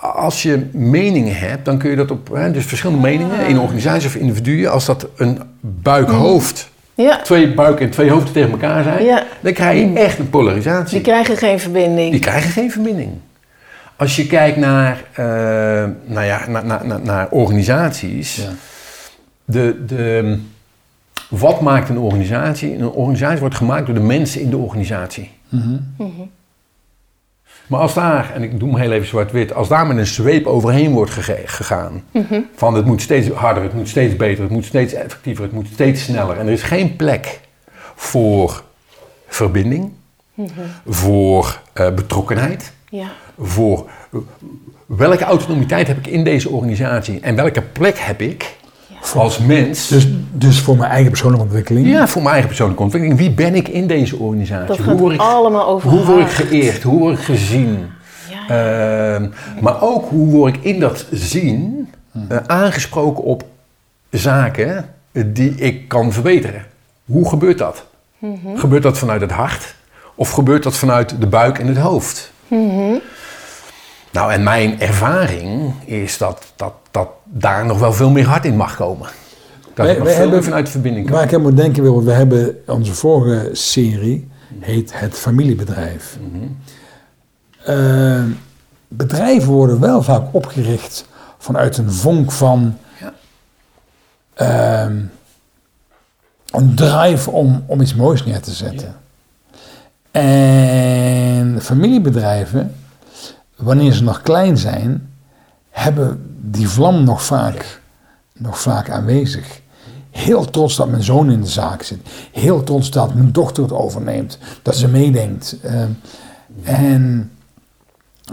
Als je meningen hebt, dan kun je dat op... Hè, dus verschillende meningen in organisaties of individuen. Als dat een buik-hoofd, Ja, twee buiken en twee hoofden tegen elkaar zijn... Ja. dan krijg je echt een polarisatie. die krijgen geen verbinding. Die krijgen geen verbinding. Als je kijkt naar, eh, nou ja, naar, naar, naar, naar organisaties... Ja. De, de, wat maakt een organisatie? Een organisatie wordt gemaakt door de mensen in de organisatie. Maar als daar, en ik doe hem heel even zwart-wit, als daar met een zweep overheen wordt gege- gegaan, van het moet steeds harder, het moet steeds beter, het moet steeds effectiever, het moet steeds sneller. En er is geen plek voor verbinding, voor eh, betrokkenheid, Ja. voor welke autonomiteit heb ik in deze organisatie en welke plek heb ik als mens. Dus, dus voor mijn eigen persoonlijke ontwikkeling. Ja, voor mijn eigen persoonlijke ontwikkeling. Wie ben ik in deze organisatie? Dat hoe word ik, allemaal over Hoe word ik geëerd? Hoe word ik gezien? Ja, Ehm, maar ook hoe word ik in dat zien eh, aangesproken op zaken die ik kan verbeteren? Hoe gebeurt dat? Gebeurt dat vanuit het hart? Of gebeurt dat vanuit de buik en het hoofd? Nou, en mijn ervaring is dat, dat, dat daar nog wel veel meer hart in mag komen. Dat meer hebben- vanuit de verbinding kan. Waar ik aan moet denken wil, want we hebben onze vorige serie, heet Het Familiebedrijf. Eh, bedrijven worden wel vaak opgericht vanuit een vonk van Ja. ehm, een drive om, om iets moois neer te zetten. En familiebedrijven, wanneer ze nog klein zijn, hebben die vlam nog vaak, nog vaak aanwezig. Heel trots dat mijn zoon in de zaak zit. Heel trots dat mijn dochter het overneemt. Dat ze meedenkt. Ehm, en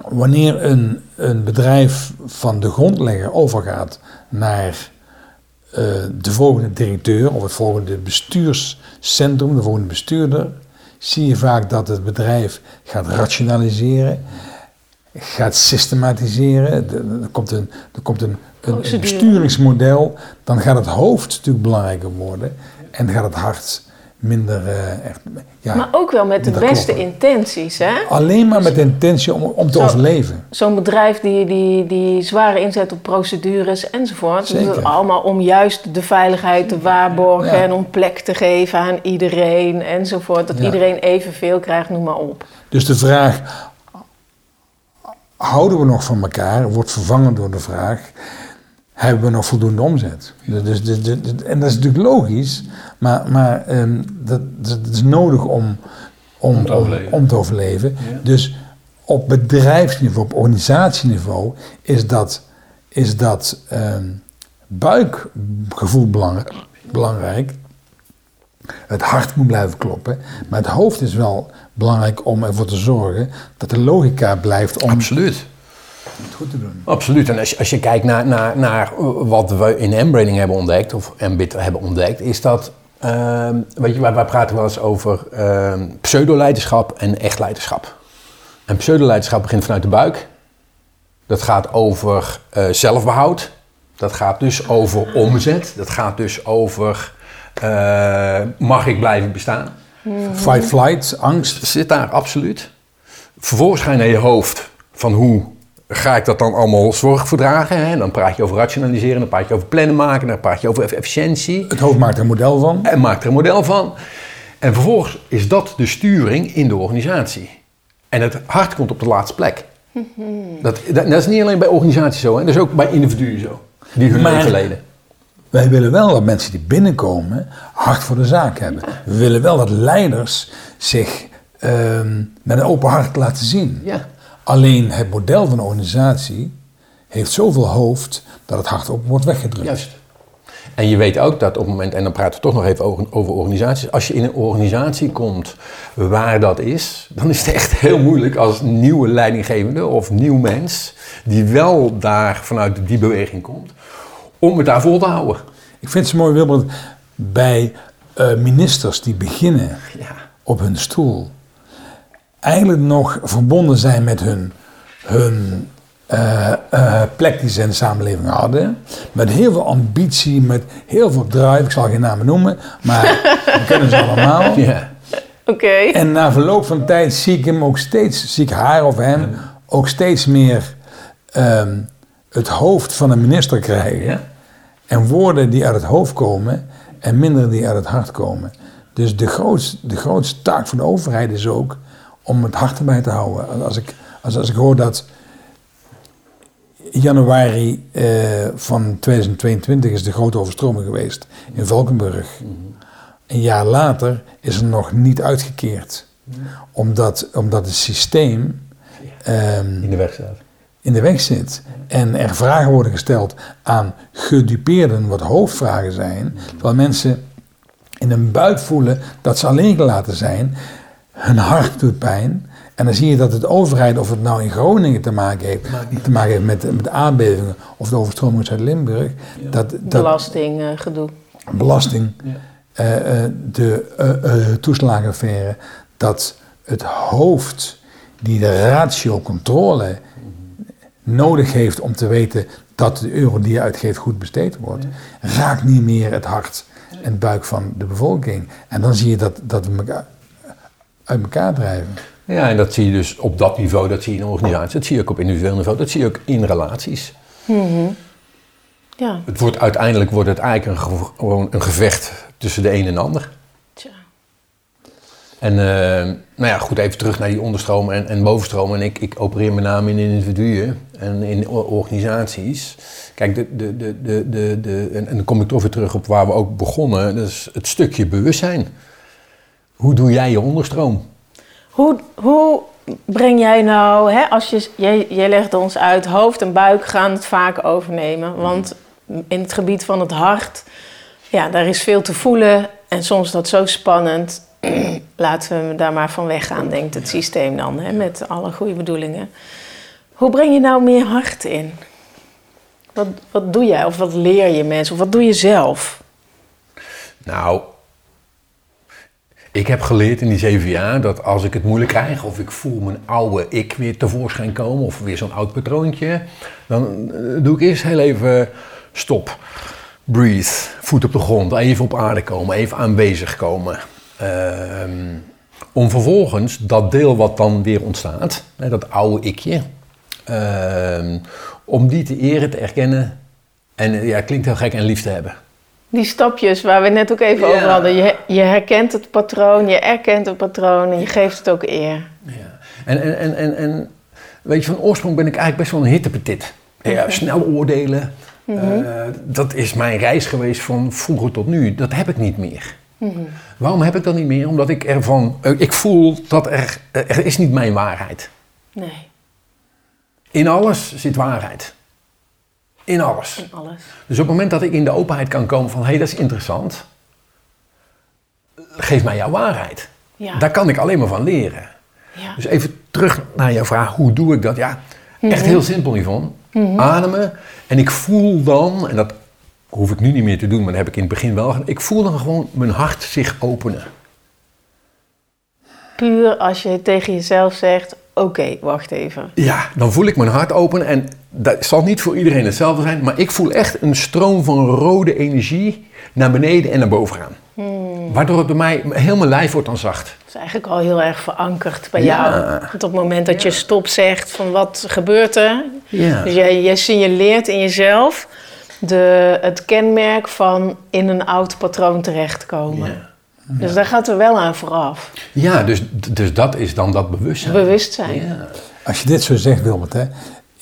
wanneer een, een bedrijf van de grondlegger overgaat naar eh, de volgende directeur of het volgende bestuurscentrum, de volgende bestuurder, zie je vaak dat het bedrijf gaat rationaliseren, gaat systematiseren. Er komt een, er komt een, een, besturingsmodel. Dan gaat het hoofd natuurlijk belangrijker worden en gaat het hart minder eh, echt, ja, Maar ook wel met de beste kloppen. intenties, hè? Alleen maar met de intentie om, om te Zo. overleven. Zo'n bedrijf die, die, die zware inzet op procedures enzovoort. Zeker. Is allemaal om juist de veiligheid te waarborgen Ja. en om plek te geven aan iedereen enzovoort. Dat Ja. iedereen evenveel krijgt, noem maar op. Dus de vraag, houden we nog van elkaar, wordt vervangen door de vraag, hebben we nog voldoende omzet? Dus, dus, dus- dus- en dat is natuurlijk logisch, maar, maar ehm, dat, dat is nodig om, om, Om te overleven. om te overleven. Ja. Dus op bedrijfsniveau, op organisatieniveau, is dat, is dat ehm, buikgevoel belangrijk, belangrijk. Het hart moet blijven kloppen, maar het hoofd is wel belangrijk om ervoor te zorgen dat de logica blijft om Absoluut. Het goed te doen. Absoluut. En als je, als je kijkt naar, naar, naar wat we in embraining hebben ontdekt, of Mbit hebben ontdekt, is dat, ehm, weet je, wij, wij praten wel eens over ehm pseudo-leiderschap en echt leiderschap. En pseudo-leiderschap begint vanuit de buik. Dat gaat over eh, zelfbehoud. Dat gaat dus over omzet. Dat gaat dus over, eh, mag ik blijven bestaan? Fight, flight, angst. zit daar absoluut. Vervolgens ga je naar je hoofd van hoe ga ik dat dan allemaal zorg voor dragen. Hè? Dan praat je over rationaliseren, dan praat je over plannen maken, dan praat je over eff- efficiëntie. Het hoofd maakt er een model van. En maakt er een model van. En vervolgens is dat de sturing in de organisatie. En het hart komt op de laatste plek. Dat, dat, dat is niet alleen bij organisaties zo, hè? dat is ook bij individuen zo. Die hun Maar- leven leden. Wij willen wel dat mensen die binnenkomen hart voor de zaak hebben. We willen wel dat leiders zich ehm, met een open hart laten zien. Ja. Alleen het model van de organisatie heeft zoveel hoofd dat het hart op wordt weggedrukt. Juist. En je weet ook dat op het moment, en dan praten we toch nog even over, over organisaties. Als je in een organisatie komt waar dat is, dan is het echt heel moeilijk als nieuwe leidinggevende of nieuw mens, die wel daar vanuit die beweging komt, om het daar vol te houden. Ik vind het zo mooi, Wilbert, bij eh, ministers die beginnen Ja. op hun stoel, eigenlijk nog verbonden zijn met hun, hun eh, eh, plek die ze in de samenleving hadden. Met heel veel ambitie, met heel veel drive. Ik zal geen namen noemen, maar we kennen ze allemaal. Ja. Oké. En na verloop van tijd zie ik hem ook steeds, zie ik haar of hem ook steeds meer ehm, het hoofd van een minister krijgen. Ja. En woorden die uit het hoofd komen en minder die uit het hart komen. Dus de grootste, de grootste taak van de overheid is ook om het hart erbij te houden. Als ik, als, als ik hoor dat januari eh, van 2022 is de grote overstroming geweest in Valkenburg. Een jaar later is er nog niet uitgekeerd. Omdat, omdat het systeem ehm, In de weg staat. in de weg zit. En er vragen worden gesteld aan gedupeerden, wat hoofdvragen zijn. Terwijl mensen in hun buik voelen dat ze alleen gelaten zijn. Hun hart doet pijn. En dan zie je dat het overheid, of het nou in Groningen te maken heeft, te maken heeft met, met de aardbevingen of de overstroming uit Zuid-Limburg, dat, dat Belastinggedoe. belasting, eh, eh, de eh, eh, toeslagenaffaire, dat het hoofd die de ratio controle nodig heeft om te weten dat de euro die je uitgeeft goed besteed wordt, raakt niet meer het hart en het buik van de bevolking. En dan zie je dat, dat we elkaar uit elkaar drijven. Ja, en dat zie je dus op dat niveau, dat zie je in een organisatie, dat zie je ook op individueel niveau, dat zie je ook in relaties. Ja. Het wordt, uiteindelijk wordt het eigenlijk een, ge- gewoon een gevecht tussen de een en de ander. Tja. En eh, nou ja, goed, even terug naar die onderstroom en, en bovenstroom. En ik, ik opereer met name in individuen en in organisaties. Kijk, de, de, de, de, de, de, en, en dan kom ik toch weer terug op waar we ook begonnen. Dat is het stukje bewustzijn. Hoe doe jij je onderstroom? Hoe, hoe breng jij nou, hè, als je, jij, jij legt ons uit, hoofd en buik gaan het vaak overnemen. Want in het gebied van het hart, ja, daar is veel te voelen. En soms is dat zo spannend. Laten we daar maar van weggaan, denkt het systeem dan, hè, met alle goede bedoelingen. Hoe breng je nou meer hart in? Wat, wat doe jij of wat leer je mensen of wat doe je zelf? Nou, ik heb geleerd in die zeven jaar dat als ik het moeilijk krijg of ik voel mijn oude ik weer tevoorschijn komen of weer zo'n oud patroontje, dan eh, doe ik eerst heel even stop, breathe, voet op de grond, even op aarde komen, even aanwezig komen. Ehm, om vervolgens dat deel wat dan weer ontstaat, dat oude ikje, ehm, om die te eren, te erkennen en ja, klinkt heel gek en lief te hebben. Die stapjes waar we net ook even Ja. over hadden. Je, je herkent het patroon, je erkent het patroon en je geeft het ook eer. Ja. En, en, en, en, en weet je, van oorsprong ben ik eigenlijk best wel een hittepetit. Ja, snel oordelen. Eh, dat is mijn reis geweest van vroeger tot nu. Dat heb ik niet meer. Waarom heb ik dat niet meer? Omdat ik ervan... eh, ik voel dat er... Er is niet mijn waarheid. Nee, In alles zit waarheid. In alles. in alles. Dus op het moment dat ik in de openheid kan komen van... Hé, hey, dat is interessant. Geef mij jouw waarheid. Ja. Daar kan ik alleen maar van leren. Ja. Dus even terug naar jouw vraag, hoe doe ik dat? Ja, echt heel simpel Yvonne. Ademen en ik voel dan, en dat hoef ik nu niet meer te doen, maar dat heb ik in het begin wel gedaan. Ik voel dan gewoon mijn hart zich openen. Puur als je tegen jezelf zegt, oké, wacht even. Ja, dan voel ik mijn hart openen en dat zal niet voor iedereen hetzelfde zijn, maar ik voel echt een stroom van rode energie naar beneden en naar boven gaan. Waardoor het bij mij, heel mijn lijf wordt dan zacht. Dat is eigenlijk al heel erg verankerd bij Ja. jou. Op het moment dat je stop zegt van wat gebeurt er, Ja. dus jij, jij signaleert in jezelf de, het kenmerk van in een oud patroon terechtkomen. Ja. Dus daar gaat er wel aan vooraf. Ja, dus, dus dat is dan dat bewustzijn. Bewustzijn. Ja. Als je dit zo zegt, Wilbert, hè,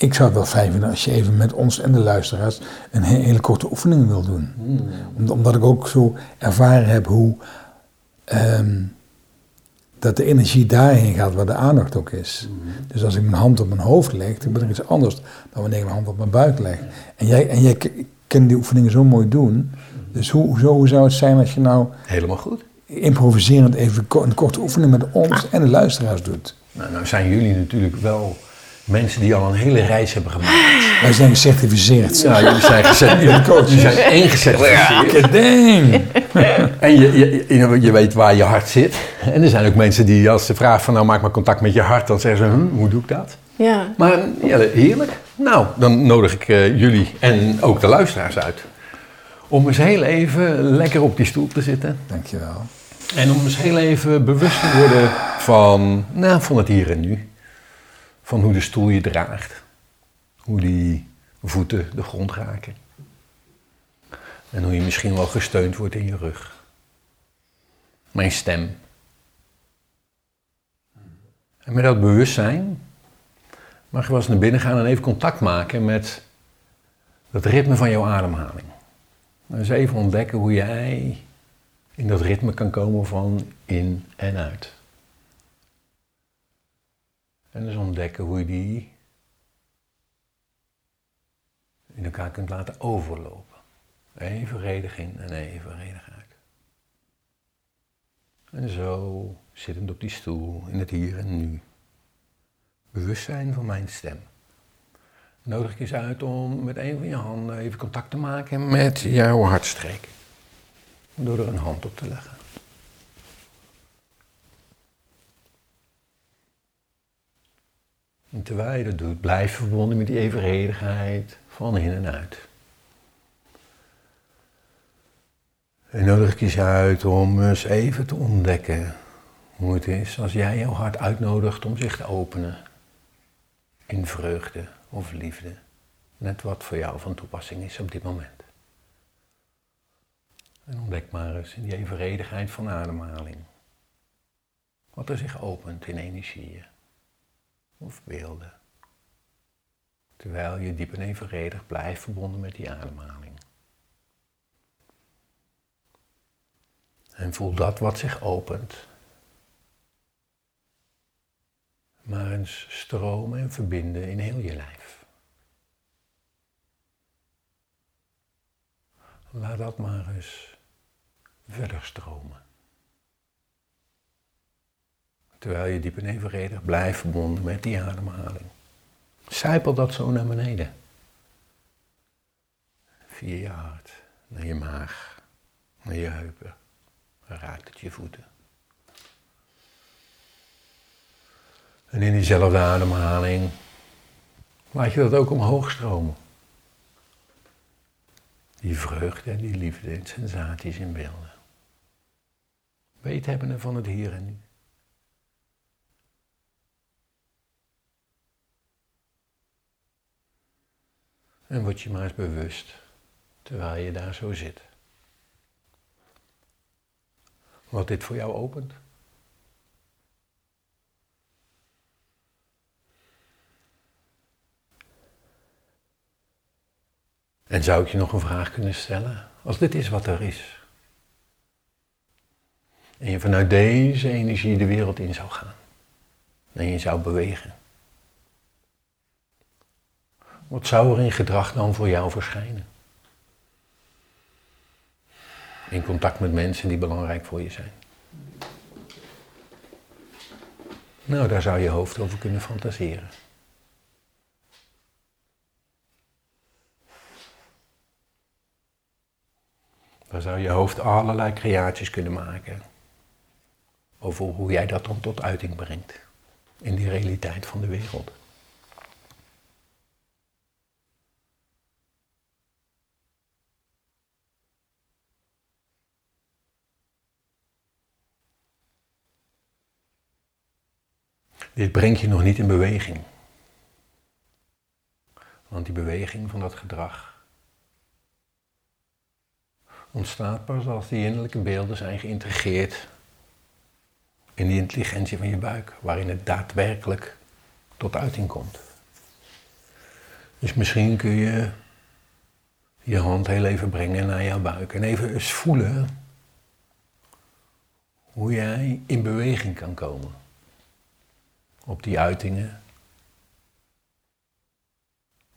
ik zou het wel fijn vinden als je even met ons en de luisteraars een he- hele korte oefening wil doen. Om- Omdat ik ook zo ervaren heb hoe ehm, dat de energie daarheen gaat waar de aandacht ook is. Dus als ik mijn hand op mijn hoofd leg, dan ben ik iets anders dan wanneer ik mijn hand op mijn buik leg. En jij, en jij kan die oefeningen zo mooi doen. Dus hoe, hoezo, hoe zou het zijn als je nou Helemaal goed. improviserend even een korte oefening met ons en de luisteraars doet? Nou, nou zijn jullie natuurlijk wel mensen die al een hele reis hebben gemaakt. Wij zijn gecertificeerd. Ja, jullie zijn gezet. Jullie zijn ingecertificeerd. Ding! En je, je, je, weet waar je hart zit. En er zijn ook mensen die als ze vragen van nou maak maar contact met je hart, dan zeggen ze hm, hoe doe ik dat? Ja. Maar ja, heerlijk. Nou, dan nodig ik eh, jullie en ook de luisteraars uit. Om eens heel even lekker op die stoel te zitten. Dankjewel. En om eens heel even bewust te worden van, nou, van het hier en nu. Van hoe de stoel je draagt. Hoe die voeten de grond raken. En hoe je misschien wel gesteund wordt in je rug. Mijn stem. En met dat bewustzijn mag je wel eens naar binnen gaan en even contact maken met het ritme van jouw ademhaling. Dus even ontdekken hoe jij in dat ritme kan komen van in en uit. En dus ontdekken hoe je die in elkaar kunt laten overlopen. Evenredig in en evenredig uit. En zo, zittend op die stoel, in het hier en nu. Bewustzijn van mijn stem. Nodig ik eens uit om met een van je handen even contact te maken met jouw hartstreek. Door er een hand op te leggen. En terwijl je dat doet, blijf verbonden met die evenredigheid van in en uit. En nodig ik je uit om eens even te ontdekken hoe het is als jij jouw hart uitnodigt om zich te openen. In vreugde of liefde. Net wat voor jou van toepassing is op dit moment. En ontdek maar eens in die evenredigheid van ademhaling. Wat er zich opent in energieën of beelden. Terwijl je diep en evenredig blijft verbonden met die ademhaling. En voel dat wat zich opent. Maar eens stromen en verbinden in heel je lijf. Laat dat maar eens verder stromen. Terwijl je diep en evenredig blijft verbonden met die ademhaling. Zijpel dat zo naar beneden. Via je hart, naar je maag, naar je heupen. Raakt het je voeten. En in diezelfde ademhaling laat je dat ook omhoog stromen. Die vreugde en die liefde in sensaties en beelden. Weethebbende van het hier en nu. En word je maar eens bewust terwijl je daar zo zit. Wat dit voor jou opent. En zou ik je nog een vraag kunnen stellen? Als dit is wat er is. En je vanuit deze energie de wereld in zou gaan. En je zou bewegen. Wat zou er in gedrag dan voor jou verschijnen? In contact met mensen die belangrijk voor je zijn. Nou, daar zou je hoofd over kunnen fantaseren. Daar zou je hoofd allerlei creaties kunnen maken. Over hoe jij dat dan tot uiting brengt. In die realiteit van de wereld. Dit brengt je nog niet in beweging. Want die beweging van dat gedrag ontstaat pas als die innerlijke beelden zijn geïntegreerd in die intelligentie van je buik, waarin het daadwerkelijk tot uiting komt. Dus misschien kun je je hand heel even brengen naar jouw buik en even eens voelen hoe jij in beweging kan komen op die uitingen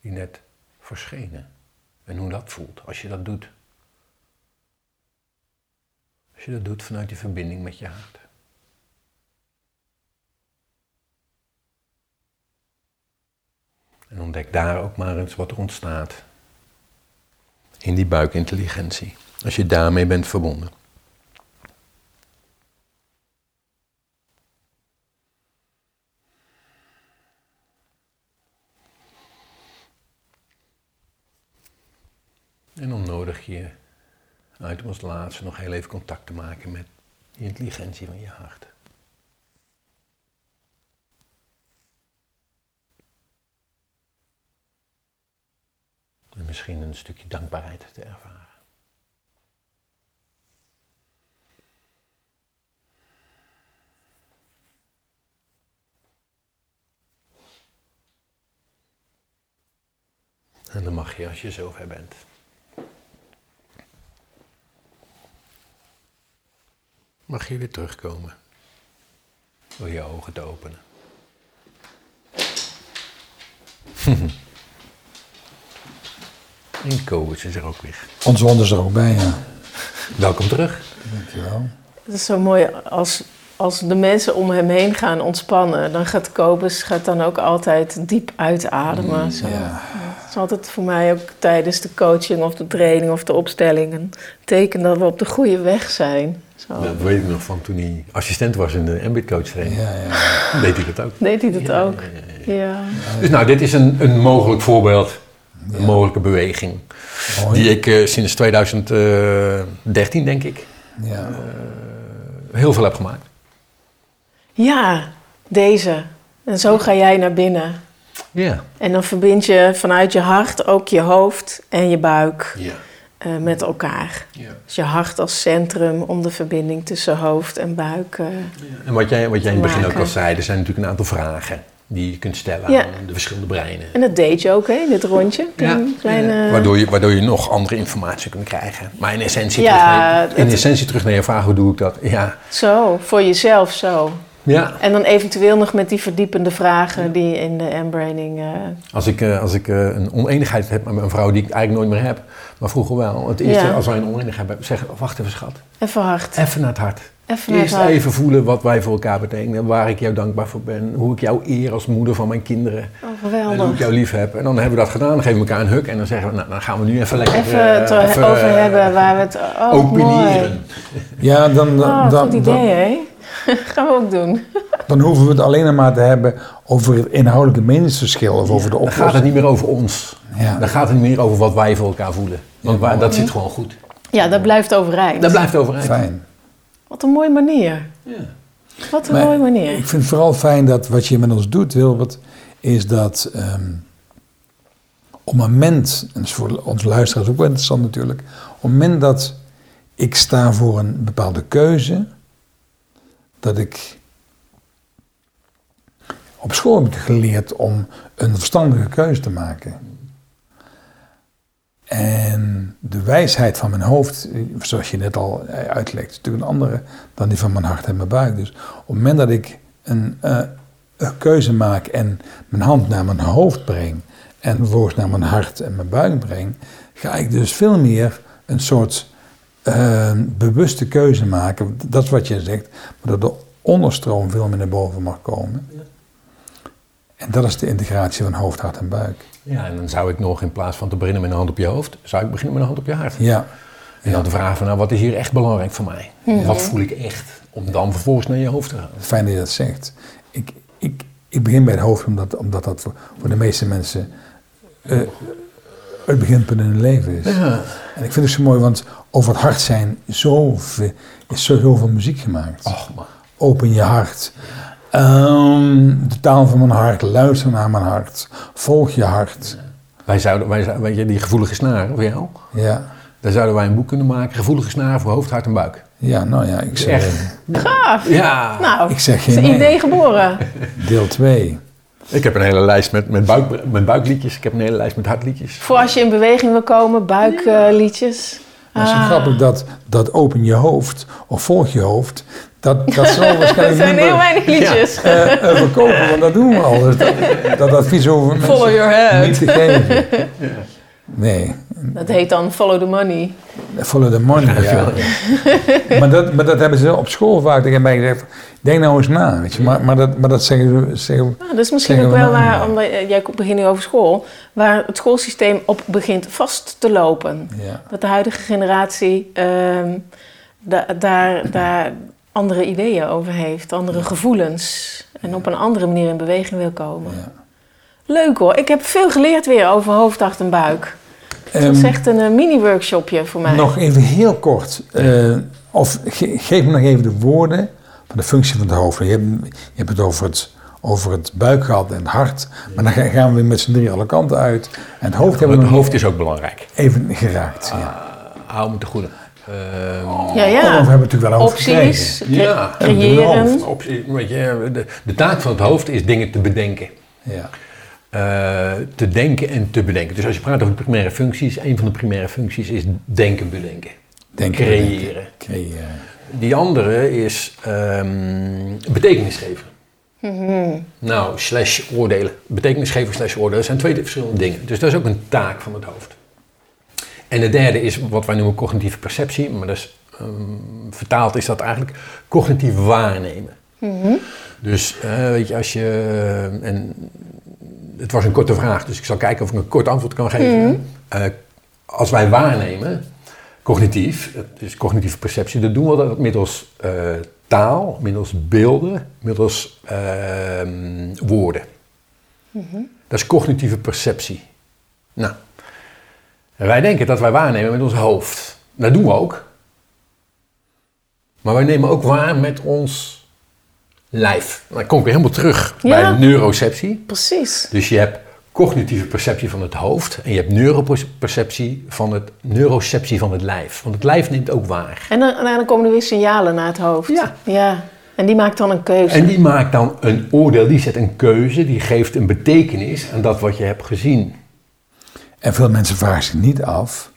die net verschenen. En hoe dat voelt als je dat doet. Als je dat doet vanuit die verbinding met je hart. En ontdek daar ook maar eens wat er ontstaat. In die buikintelligentie. Als je daarmee bent verbonden. En dan nodig je uit om als laatste nog heel even contact te maken met de intelligentie van je hart. En misschien een stukje dankbaarheid te ervaren. En dan mag je als je zover bent. Mag je weer terugkomen. Door je ogen te openen. en Kobus is er ook weer. Ons wond is er ook bij, ja. Welkom terug. Dankjewel. Het is zo mooi als, als de mensen om hem heen gaan ontspannen. Dan gaat Kobus gaat dan ook altijd diep uitademen. Zo. Ja. Het is altijd voor mij ook tijdens de coaching of de training of de opstelling een teken dat we op de goede weg zijn. Zo. Dat weet ik nog van toen hij assistent was in de Ambit coach training. Ja, ja. Deed hij dat ook. Deed hij dat ook? Ja. Dus nou, dit is een, een mogelijk voorbeeld. Een mogelijke beweging. Mooi. Die ik eh, sinds 2013, denk ik, Ja. heel veel heb gemaakt. Ja, deze. En zo ga jij naar binnen. Ja. En dan verbind je vanuit je hart ook je hoofd en je buik Ja. Eh, met elkaar. ja. Dus je hart als centrum om de verbinding tussen hoofd en buik. eh, En wat jij, wat jij in het begin ook al zei, er zijn natuurlijk een aantal vragen die je kunt stellen Ja. aan de verschillende breinen. En dat deed je ook, hè, in dit rondje. Een kleine... Ja. Waardoor, je, waardoor je nog andere informatie kunt krijgen. Maar in essentie, Ja, terug, naar, in het- essentie terug naar je vraag, hoe doe ik dat? Ja. Zo, voor jezelf zo. Ja. En dan eventueel nog met die verdiepende vragen die in de embraining... eh, Als ik, eh, als ik eh, een oneenigheid heb met een vrouw die ik eigenlijk nooit meer heb, maar vroeger wel. Het eerste, Ja. als wij een oneenigheid hebben, zeggen, wacht even schat, even hard. even naar het hart. Even naar het Eerst hart. even voelen wat wij voor elkaar betekenen, waar ik jou dankbaar voor ben, hoe ik jou eer als moeder van mijn kinderen. Oh, En hoe ik jou lief heb. En dan hebben we dat gedaan, dan geven we elkaar een huk en dan zeggen we, nou, dan gaan we nu even lekker... Even het er even, over hebben waar we het... Oh, mooi. opiniëren. Ja, dan, dan, Oh, dan, goed idee, hè? Gaan we ook doen. dan hoeven we het alleen maar te hebben over het inhoudelijke meningsverschil of over de Dan gaat het oplossing. niet meer over ons. Ja. Dan gaat het niet meer over wat wij voor elkaar voelen. Want Ja, wij- dat zit gewoon goed. Ja, dat blijft overeind. Dat blijft overeind. Fijn. Wat een mooie manier. Ja. Wat een Maar mooie manier. Ik vind het vooral fijn dat wat je met ons doet, Wilbert, is dat ehm, op het moment, en dat is voor onze luisteraars ook wel interessant natuurlijk, op het moment dat ik sta voor een bepaalde keuze, dat ik op school heb geleerd om een verstandige keuze te maken. En de wijsheid van mijn hoofd, zoals je net al eh, uitlegt, is natuurlijk een andere dan die van mijn hart en mijn buik. Dus op het moment dat ik een, eh, een keuze maak en mijn hand naar mijn hoofd breng en vervolgens naar mijn hart en mijn buik breng, ga ik dus veel meer een soort eh, bewuste keuze maken. Dat is wat je zegt, maar dat de onderstroom veel meer naar boven mag komen. En dat is de integratie van hoofd, hart en buik. ja, en dan zou ik nog in plaats van te beginnen met een hand op je hoofd, zou ik beginnen met een hand op je hart. Ja, En dan te vragen van, nou, wat is hier echt belangrijk voor mij? Wat voel ik echt? Om dan vervolgens naar je hoofd te gaan. Fijn dat je dat zegt. Ik, ik, ik begin bij het hoofd omdat, omdat dat voor, voor de meeste mensen eh, het beginpunt in hun leven is. Ja. En ik vind het zo mooi, want over het hart zijn zoveel, is zo zoveel muziek gemaakt. Och man. Open je hart. Ehm, de taal van mijn hart, luister naar mijn hart. Volg je hart. Wij zouden, wij, weet je, die gevoelige snaren voor jou, Ja, daar zouden wij een boek kunnen maken. Gevoelige snaren voor hoofd, hart en buik. ja nou ja, ik zeg, Echt. Gaaf. Ja. Nou, Ik zeg is geen een nee. idee geboren. deel 2. Ik heb een hele lijst met, met, buik, met buikliedjes. Ik heb een hele lijst met hartliedjes. Voor als je in beweging wil komen, buikliedjes. Maar het is Ah. grappig dat, dat open je hoofd of volg je hoofd, dat, dat zal waarschijnlijk zijn minder heel weinig liedjes. eh, eh, verkopen, want dat doen we al. Dus dat, dat advies over Follow mensen your head. niet te geven. Nee, Dat heet dan follow the money. follow the money. Ja. Maar, dat, maar dat hebben ze op school vaak tegen mij gezegd. Denk nou eens na, weet je. Maar, maar, dat, maar dat zeggen ze... Zeggen, dat is misschien ook we wel nou, waar, omdat jij begint nu over school, waar het schoolsysteem op begint vast te lopen. ja. Dat de huidige generatie ehm, da- daar, daar andere ideeën over heeft, andere gevoelens. En op een andere manier in beweging wil komen. Ja. Leuk hoor, ik heb veel geleerd weer over hoofd, hart en buik. Het was Ehm, echt een eh, mini-workshopje voor mij. Nog even heel kort. eh, of ge- geef me nog even de woorden van de functie van het hoofd. Je hebt, je hebt het over het, over het buikgat en het hart. Maar dan ga- gaan we weer met z'n drie alle kanten uit. En het hoofd hebben we Het hoofd is ook belangrijk. even geraakt. Ja. Hou me te goede. Ehm, ja, Oh, we ja. hebben het natuurlijk wel over Opties, Ja, creëren. Op, weet je, de, de taak van het hoofd is dingen te bedenken. Ja. Eh, te denken en te bedenken. Dus als je praat over primaire functies, een van de primaire functies is denken, bedenken. Denken, Creëren. bedenken, Creëren. Die andere is ehm, betekenis geven. Nou, slash oordelen. Betekenis geven slash oordelen zijn twee verschillende dingen. Dus dat is ook een taak van het hoofd. En de derde is wat wij noemen cognitieve perceptie. Maar dat is, ehm, vertaald is dat eigenlijk cognitief waarnemen. Dus eh, weet je, als je... En het was een korte vraag, dus ik zal kijken of ik een kort antwoord kan geven. Eh, als wij waarnemen, cognitief, dus cognitieve perceptie, dan doen we dat middels eh, taal, middels beelden, middels ehm, woorden. Dat is cognitieve perceptie. Nou, en wij denken dat wij waarnemen met ons hoofd. Dat doen we ook. Maar wij nemen ook waar met ons lijf. Dan kom ik weer helemaal terug Ja. bij neuroceptie. Precies. Dus je hebt cognitieve perceptie van het hoofd en je hebt neuroperceptie van het, neuroceptie van het lijf. Want het lijf neemt ook waar. En dan, en dan komen er weer signalen naar het hoofd. Ja. ja. En die maakt dan een keuze. En die maakt dan een oordeel, die zet een keuze, die geeft een betekenis aan dat wat je hebt gezien. En veel mensen vragen zich niet af,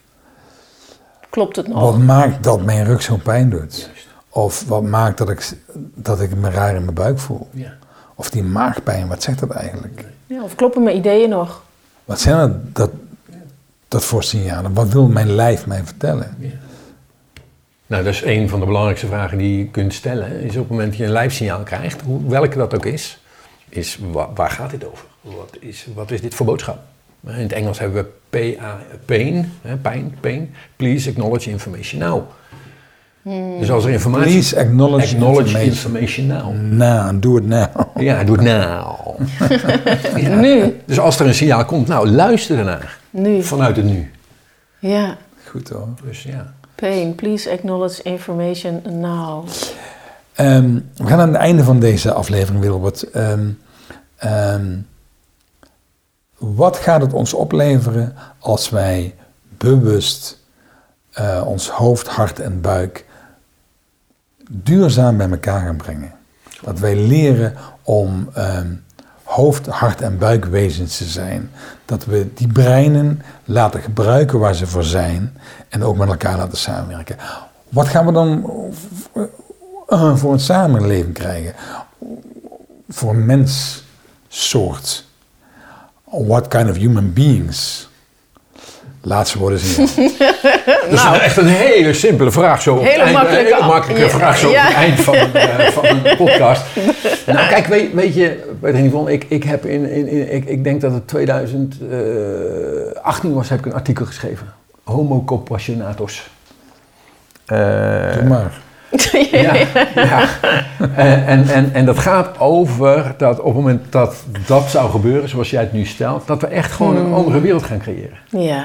Klopt het nog? wat maakt dat mijn rug zo pijn doet? Of wat maakt dat ik, dat ik me raar in mijn buik voel? Ja. Of die maagpijn, wat zegt dat eigenlijk? Ja, of kloppen mijn ideeën nog? Wat zijn dat, dat, dat voor signalen? Wat wil mijn lijf mij vertellen? Nou, dat is een van de belangrijkste vragen die je kunt stellen. Is op het moment dat je een lijfsignaal krijgt, hoe, welke dat ook is, is wa- waar gaat dit over? Wat is, wat is dit voor boodschap? In het Engels hebben we PA, pain, hè, pijn, pain. Please acknowledge information now. Dus als er informatie... Please acknowledge, acknowledge information. information now. Nou, doe het nou. Ja, doe het nou. Ja. Nu. Dus als er een signaal komt, nou luister ernaar. Nu. Vanuit het nu. Ja. Goed hoor. Dus ja. Pain. Please acknowledge information now. Ehm, we gaan aan het einde van deze aflevering, Wilbert. Ehm, ehm, wat gaat het ons opleveren als wij bewust eh, ons hoofd, hart en buik duurzaam bij elkaar gaan brengen? Dat wij leren om ehm, hoofd, hart en buikwezens te zijn. Dat we die breinen laten gebruiken waar ze voor zijn en ook met elkaar laten samenwerken. Wat gaan we dan eh, voor een samenleving krijgen? Voor een menssoort? What kind of human beings? Laatste woorden zijn jou. Dat is echt een hele simpele vraag zo op Hele het eind. makkelijke- een hele makkelijke Ja, vraag zo ja. op het eind van een, eh, van een podcast. Nou, kijk, weet, weet je, Yvonne, ik, ik heb in, in, in- ik, ik denk dat het 2018 was, heb ik een artikel geschreven. Homo compassionatos. Eh, Doe maar. ja, ja. En, en, en, en dat gaat over dat op het moment dat dat zou gebeuren, zoals jij het nu stelt, dat we echt gewoon een andere wereld gaan creëren. Ja.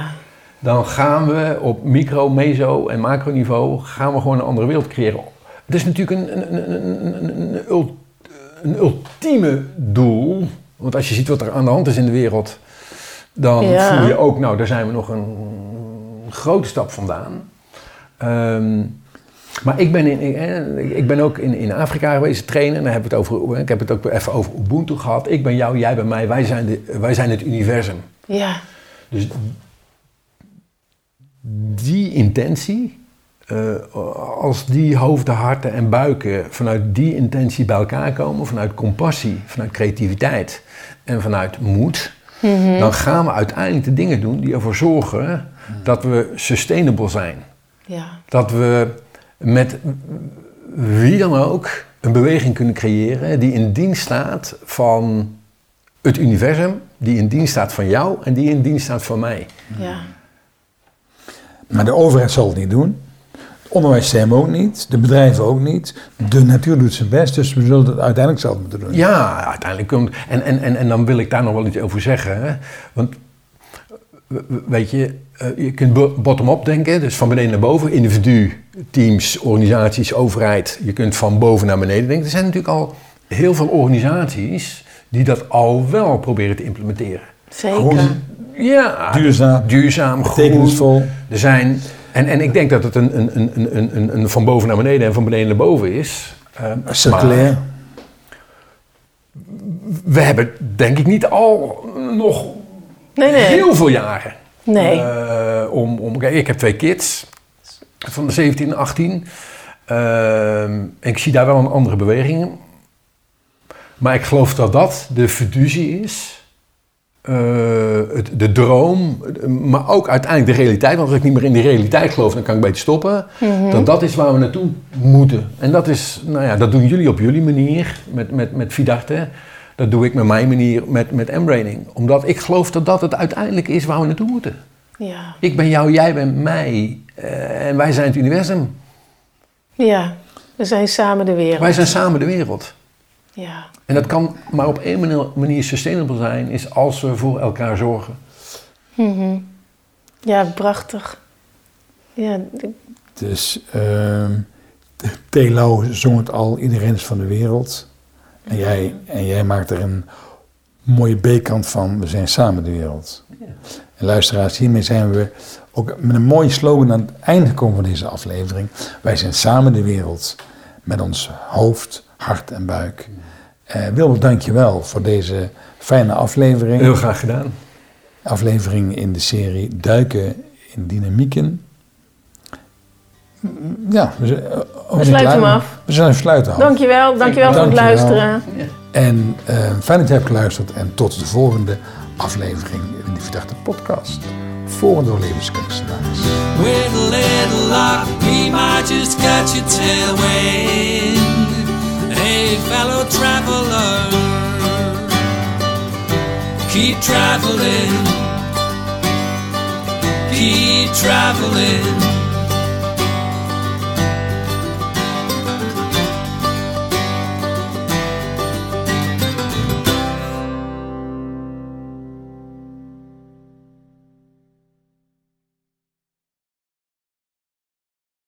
Dan gaan we op micro, meso en macroniveau gaan we gewoon een andere wereld creëren. Het is natuurlijk een, een, een, een, een, een ul- een ultieme doel. Want als je ziet wat er aan de hand is in de wereld, dan Ja. voel je ook, nou, daar zijn we nog een grote stap vandaan. Ehm, maar ik ben, in, ik, eh, ik ben ook in, in Afrika geweest trainen. Daar hebben we het over, ik heb het ook even over Ubuntu gehad. Ik ben jou, jij ben mij. Wij zijn, de, wij zijn het universum. Ja. Dus die intentie, eh, als die hoofden, harten en buiken vanuit die intentie bij elkaar komen, vanuit compassie, vanuit creativiteit en vanuit moed, dan gaan we uiteindelijk de dingen doen die ervoor zorgen dat we sustainable zijn. Ja. Dat we met wie dan ook een beweging kunnen creëren die in dienst staat van het universum, die in dienst staat van jou en die in dienst staat van mij. Ja. Maar de overheid zal het niet doen. Het onderwijssysteem ook niet. De bedrijven ook niet. De natuur doet zijn best. Dus we zullen het uiteindelijk zelf moeten doen. Ja, uiteindelijk komt. En, en, en, en dan wil ik daar nog wel iets over zeggen. Hè? Want weet je, eh, je kunt bo- bottom-up denken, dus van beneden naar boven, individu, teams, organisaties, overheid. Je kunt van boven naar beneden denken. Er zijn natuurlijk al heel veel organisaties die dat al wel proberen te implementeren. Zeker. Ja, Duurzaam. duurzaam, groen. Er zijn, en, en ik denk dat het een, een, een, een, een, een van boven naar beneden en van beneden naar boven is. Circulair. maar we hebben denk ik niet al nog Nee, nee. heel veel jaren. Nee. Eh, om, om, ik heb twee kids van de 17 en 18. Ehm, en ik zie daar wel een andere beweging in. Maar ik geloof dat dat de fiducie is. Eh, het, de droom, maar ook uiteindelijk de realiteit. Want als ik niet meer in die realiteit geloof, dan kan ik beter stoppen. Dat dat is waar we naartoe moeten. En dat is, nou ja, dat doen jullie op jullie manier met, met, met Vidarte. Dat doe ik met mijn manier met, met M-braining. Omdat ik geloof dat dat het uiteindelijk is waar we naartoe moeten. Ja. Ik ben jou, jij bent mij. eh, en wij zijn het universum. Ja. We zijn samen de wereld. Wij zijn samen de wereld. Ja. En dat kan maar op één manier- manier sustainable zijn, is als we voor elkaar zorgen. Mhm. Ja, prachtig. Ja, Dus ehm Telo zong het al. Iedereen is van de wereld. En jij, en jij maakt er een mooie B-kant van. We zijn samen de wereld. En luisteraars, hiermee zijn we ook met een mooie slogan aan het einde gekomen van deze aflevering. Wij zijn samen de wereld met ons hoofd, hart en buik. Eh Wilbert, dank je wel voor deze fijne aflevering. Heel graag gedaan. Aflevering in de serie Duiken in Dynamieken. Ja, we, zijn- we zijn sluiten hem af. We zijn sluiten af. Dankjewel, dankjewel voor het luisteren. En eh, fijn dat je hebt geluisterd. En tot de volgende aflevering in die verdachte podcast. Voor door levenskunstenaars. With a little luck, we might just catch. Hey, fellow traveler, keep traveling, keep traveling.